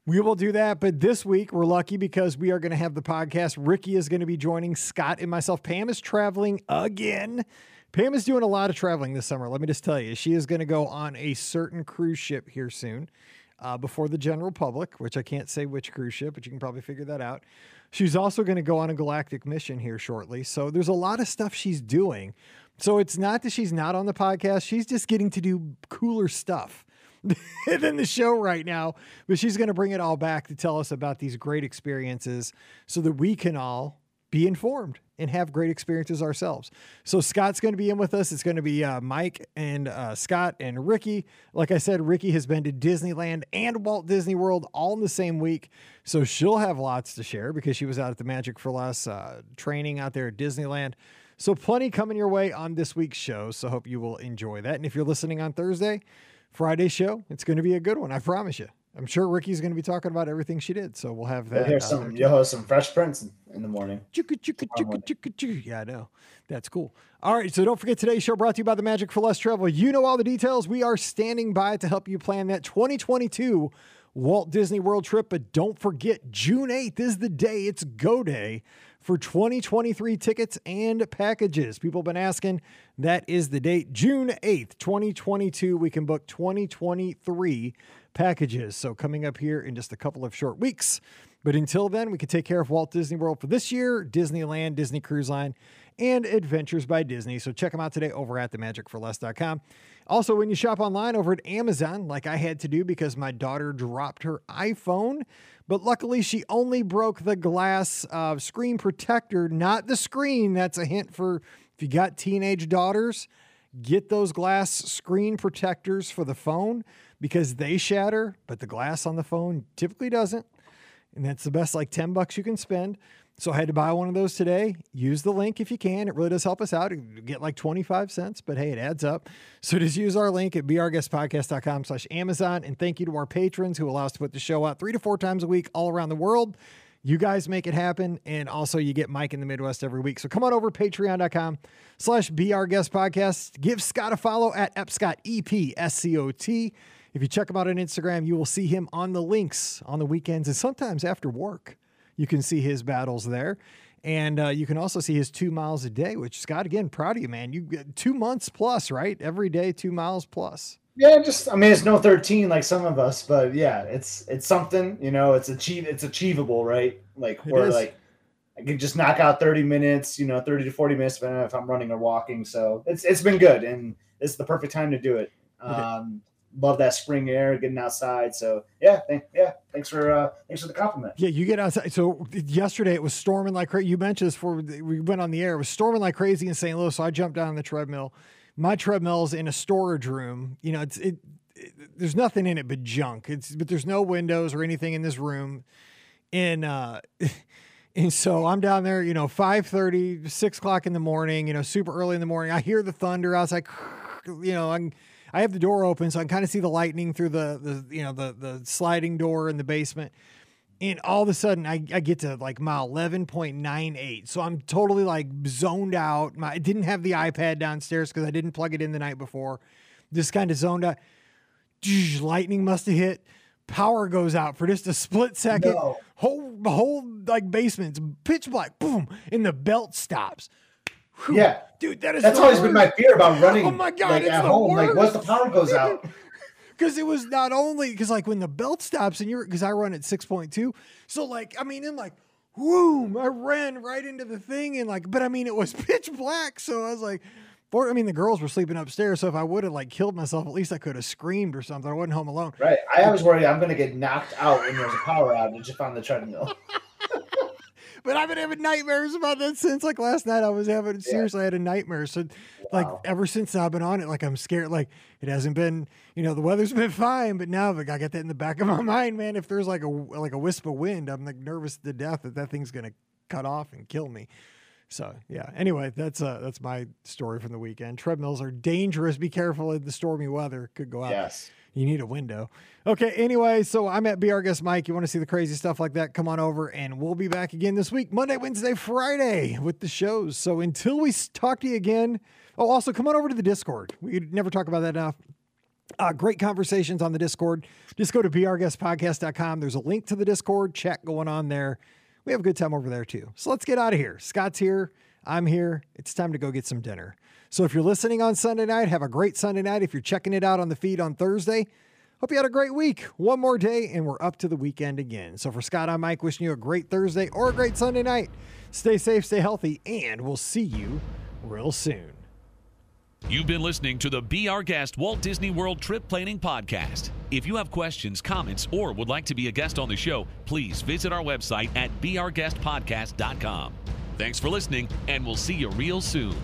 we will do that. But this week we're lucky because we are going to have the podcast. Ricky is going to be joining Scott and myself. Pam is traveling again. Pam is doing a lot of traveling this summer. Let me just tell you, she is going to go on a certain cruise ship here soon. Uh, before the general public, which I can't say which cruise ship, but you can probably figure that out. She's also going to go on a galactic mission here shortly. So there's a lot of stuff she's doing. So it's not that she's not on the podcast, she's just getting to do cooler stuff than the show right now. But she's going to bring it all back to tell us about these great experiences so that we can all be informed and have great experiences ourselves. So Scott's going to be in with us. It's going to be uh, Mike and uh, Scott and Ricky. Like I said, Ricky has been to Disneyland and Walt Disney World all in the same week. So she'll have lots to share because she was out at the Magic for Less uh, training out there at Disneyland. So plenty coming your way on this week's show. So hope you will enjoy that. And if you're listening on Thursday, Friday show, it's going to be a good one. I promise you. I'm sure Ricky's going to be talking about everything she did. So we'll have You'll that. hear some. You'll have some Fresh Prince in, the morning. Chicka, chicka, Tomorrow chicka, morning. chicka, chicka. Yeah, I know. That's cool. All right. So don't forget today's show brought to you by the Magic for Less Travel. You know all the details. We are standing by to help you plan that 2022 Walt Disney World trip. But don't forget, June 8th is the day. It's go day for 2023 tickets and packages. People have been asking. That is the date, June 8th, 2022. We can book 2023 packages. So coming up here in just a couple of short weeks. But until then, we can take care of Walt Disney World for this year, Disneyland, Disney Cruise Line, and Adventures by Disney. So check them out today over at themagicforless.com. Also, when you shop online over at Amazon, like I had to do because my daughter dropped her iPhone, but luckily she only broke the glass uh, screen protector, not the screen. That's a hint for if you got teenage daughters get those glass screen protectors for the phone because they shatter, but the glass on the phone typically doesn't. And that's the best like 10 bucks you can spend. So I had to buy one of those today. Use the link if you can. It really does help us out. You get like 25 cents, but hey, it adds up. So just use our link at beourguestpodcast.com slash Amazon. And thank you to our patrons who allow us to put the show out three to four times a week all around the world. You guys make it happen. And also you get Mike in the Midwest every week. So come on over patreon.com slash guest. Give Scott a follow at epscott, E-P-S-C-O-T. If you check him out on Instagram, you will see him on the links on the weekends and sometimes after work. You can see his battles there. And uh, you can also see his two miles a day, which Scott, again, proud of you, man. You get two months plus, right? Every day, two miles plus. Yeah, just I mean it's no 13 like some of us, but yeah, it's it's something, you know, it's achieve it's achievable, right? Like is. like I can just knock out 30 minutes, you know, 30 to 40 minutes depending if I'm running or walking. So it's it's been good and it's the perfect time to do it. Um love that spring air, getting outside. So yeah, thank, yeah, thanks for uh thanks for the compliment. Yeah, you get outside. So yesterday it was storming like crazy. You mentioned this before we went on the air. It was storming like crazy in St. Louis. So I jumped down on the treadmill. My treadmill's in a storage room. You know, it's it, it there's nothing in it but junk. It's but there's no windows or anything in this room. And uh and so I'm down there, you know, 5 6 o'clock in the morning, you know, super early in the morning. I hear the thunder. I was like, you know, I'm I have the door open so I can kind of see the lightning through the the you know the the sliding door in the basement. And all of a sudden, I, I get to like mile 11.98. So I'm totally like zoned out. My, I didn't have the iPad downstairs because I didn't plug it in the night before. Just kind of zoned out. Lightning must have hit. Power goes out for just a split second. No. Whole whole like basement's pitch black. Boom, and the belt stops. Whew. Yeah. dude, that is That's always been my fear about oh running Oh my God, like it's at the home. Like once the power goes out. because it was not only because like when the belt stops and you're because I run at 6.2 so like I mean I'm like whoom I ran right into the thing and like but I mean it was pitch black so I was like for I mean the girls were sleeping upstairs so if I would have like killed myself at least I could have screamed or something I wasn't home alone Right. I always worry I'm gonna get knocked out when there's a power outage if on the treadmill. but I've been having nightmares about that since like last night I was having seriously I had a nightmare. So like Wow. ever since I've been on it like I'm scared like it hasn't been you know the weather's been fine but now like, I got that in the back of my mind man. If there's like a like a wisp of wind I'm like nervous to death that that thing's gonna cut off and kill me. So yeah. Anyway that's uh that's my story from the weekend. Treadmills are dangerous. Be careful in the stormy weather. Could go out. Yes. You need a window. Okay, anyway, so I'm at Our Guest Mike. You want to see the crazy stuff like that? Come on over and we'll be back again this week, Monday, Wednesday, Friday with the shows. So until we talk to you again, oh, also come on over to the Discord. We never talk about that enough. Uh, great conversations on the Discord. Just go to beourguestpodcast.com. There's a link to the Discord chat going on there. We have a good time over there too. So let's get out of here. Scott's here. I'm here. It's time to go get some dinner. So if you're listening on Sunday night, have a great Sunday night. If you're checking it out on the feed on Thursday, hope you had a great week. One more day and we're up to the weekend again. So for Scott, I'm Mike, wishing you a great Thursday or a great Sunday night. Stay safe, stay healthy, and we'll see you real soon. You've been listening to the Be Our Guest Walt Disney World Trip Planning Podcast. If you have questions, comments, or would like to be a guest on the show, please visit our website at beourguestpodcast.com. Thanks for listening, and we'll see you real soon.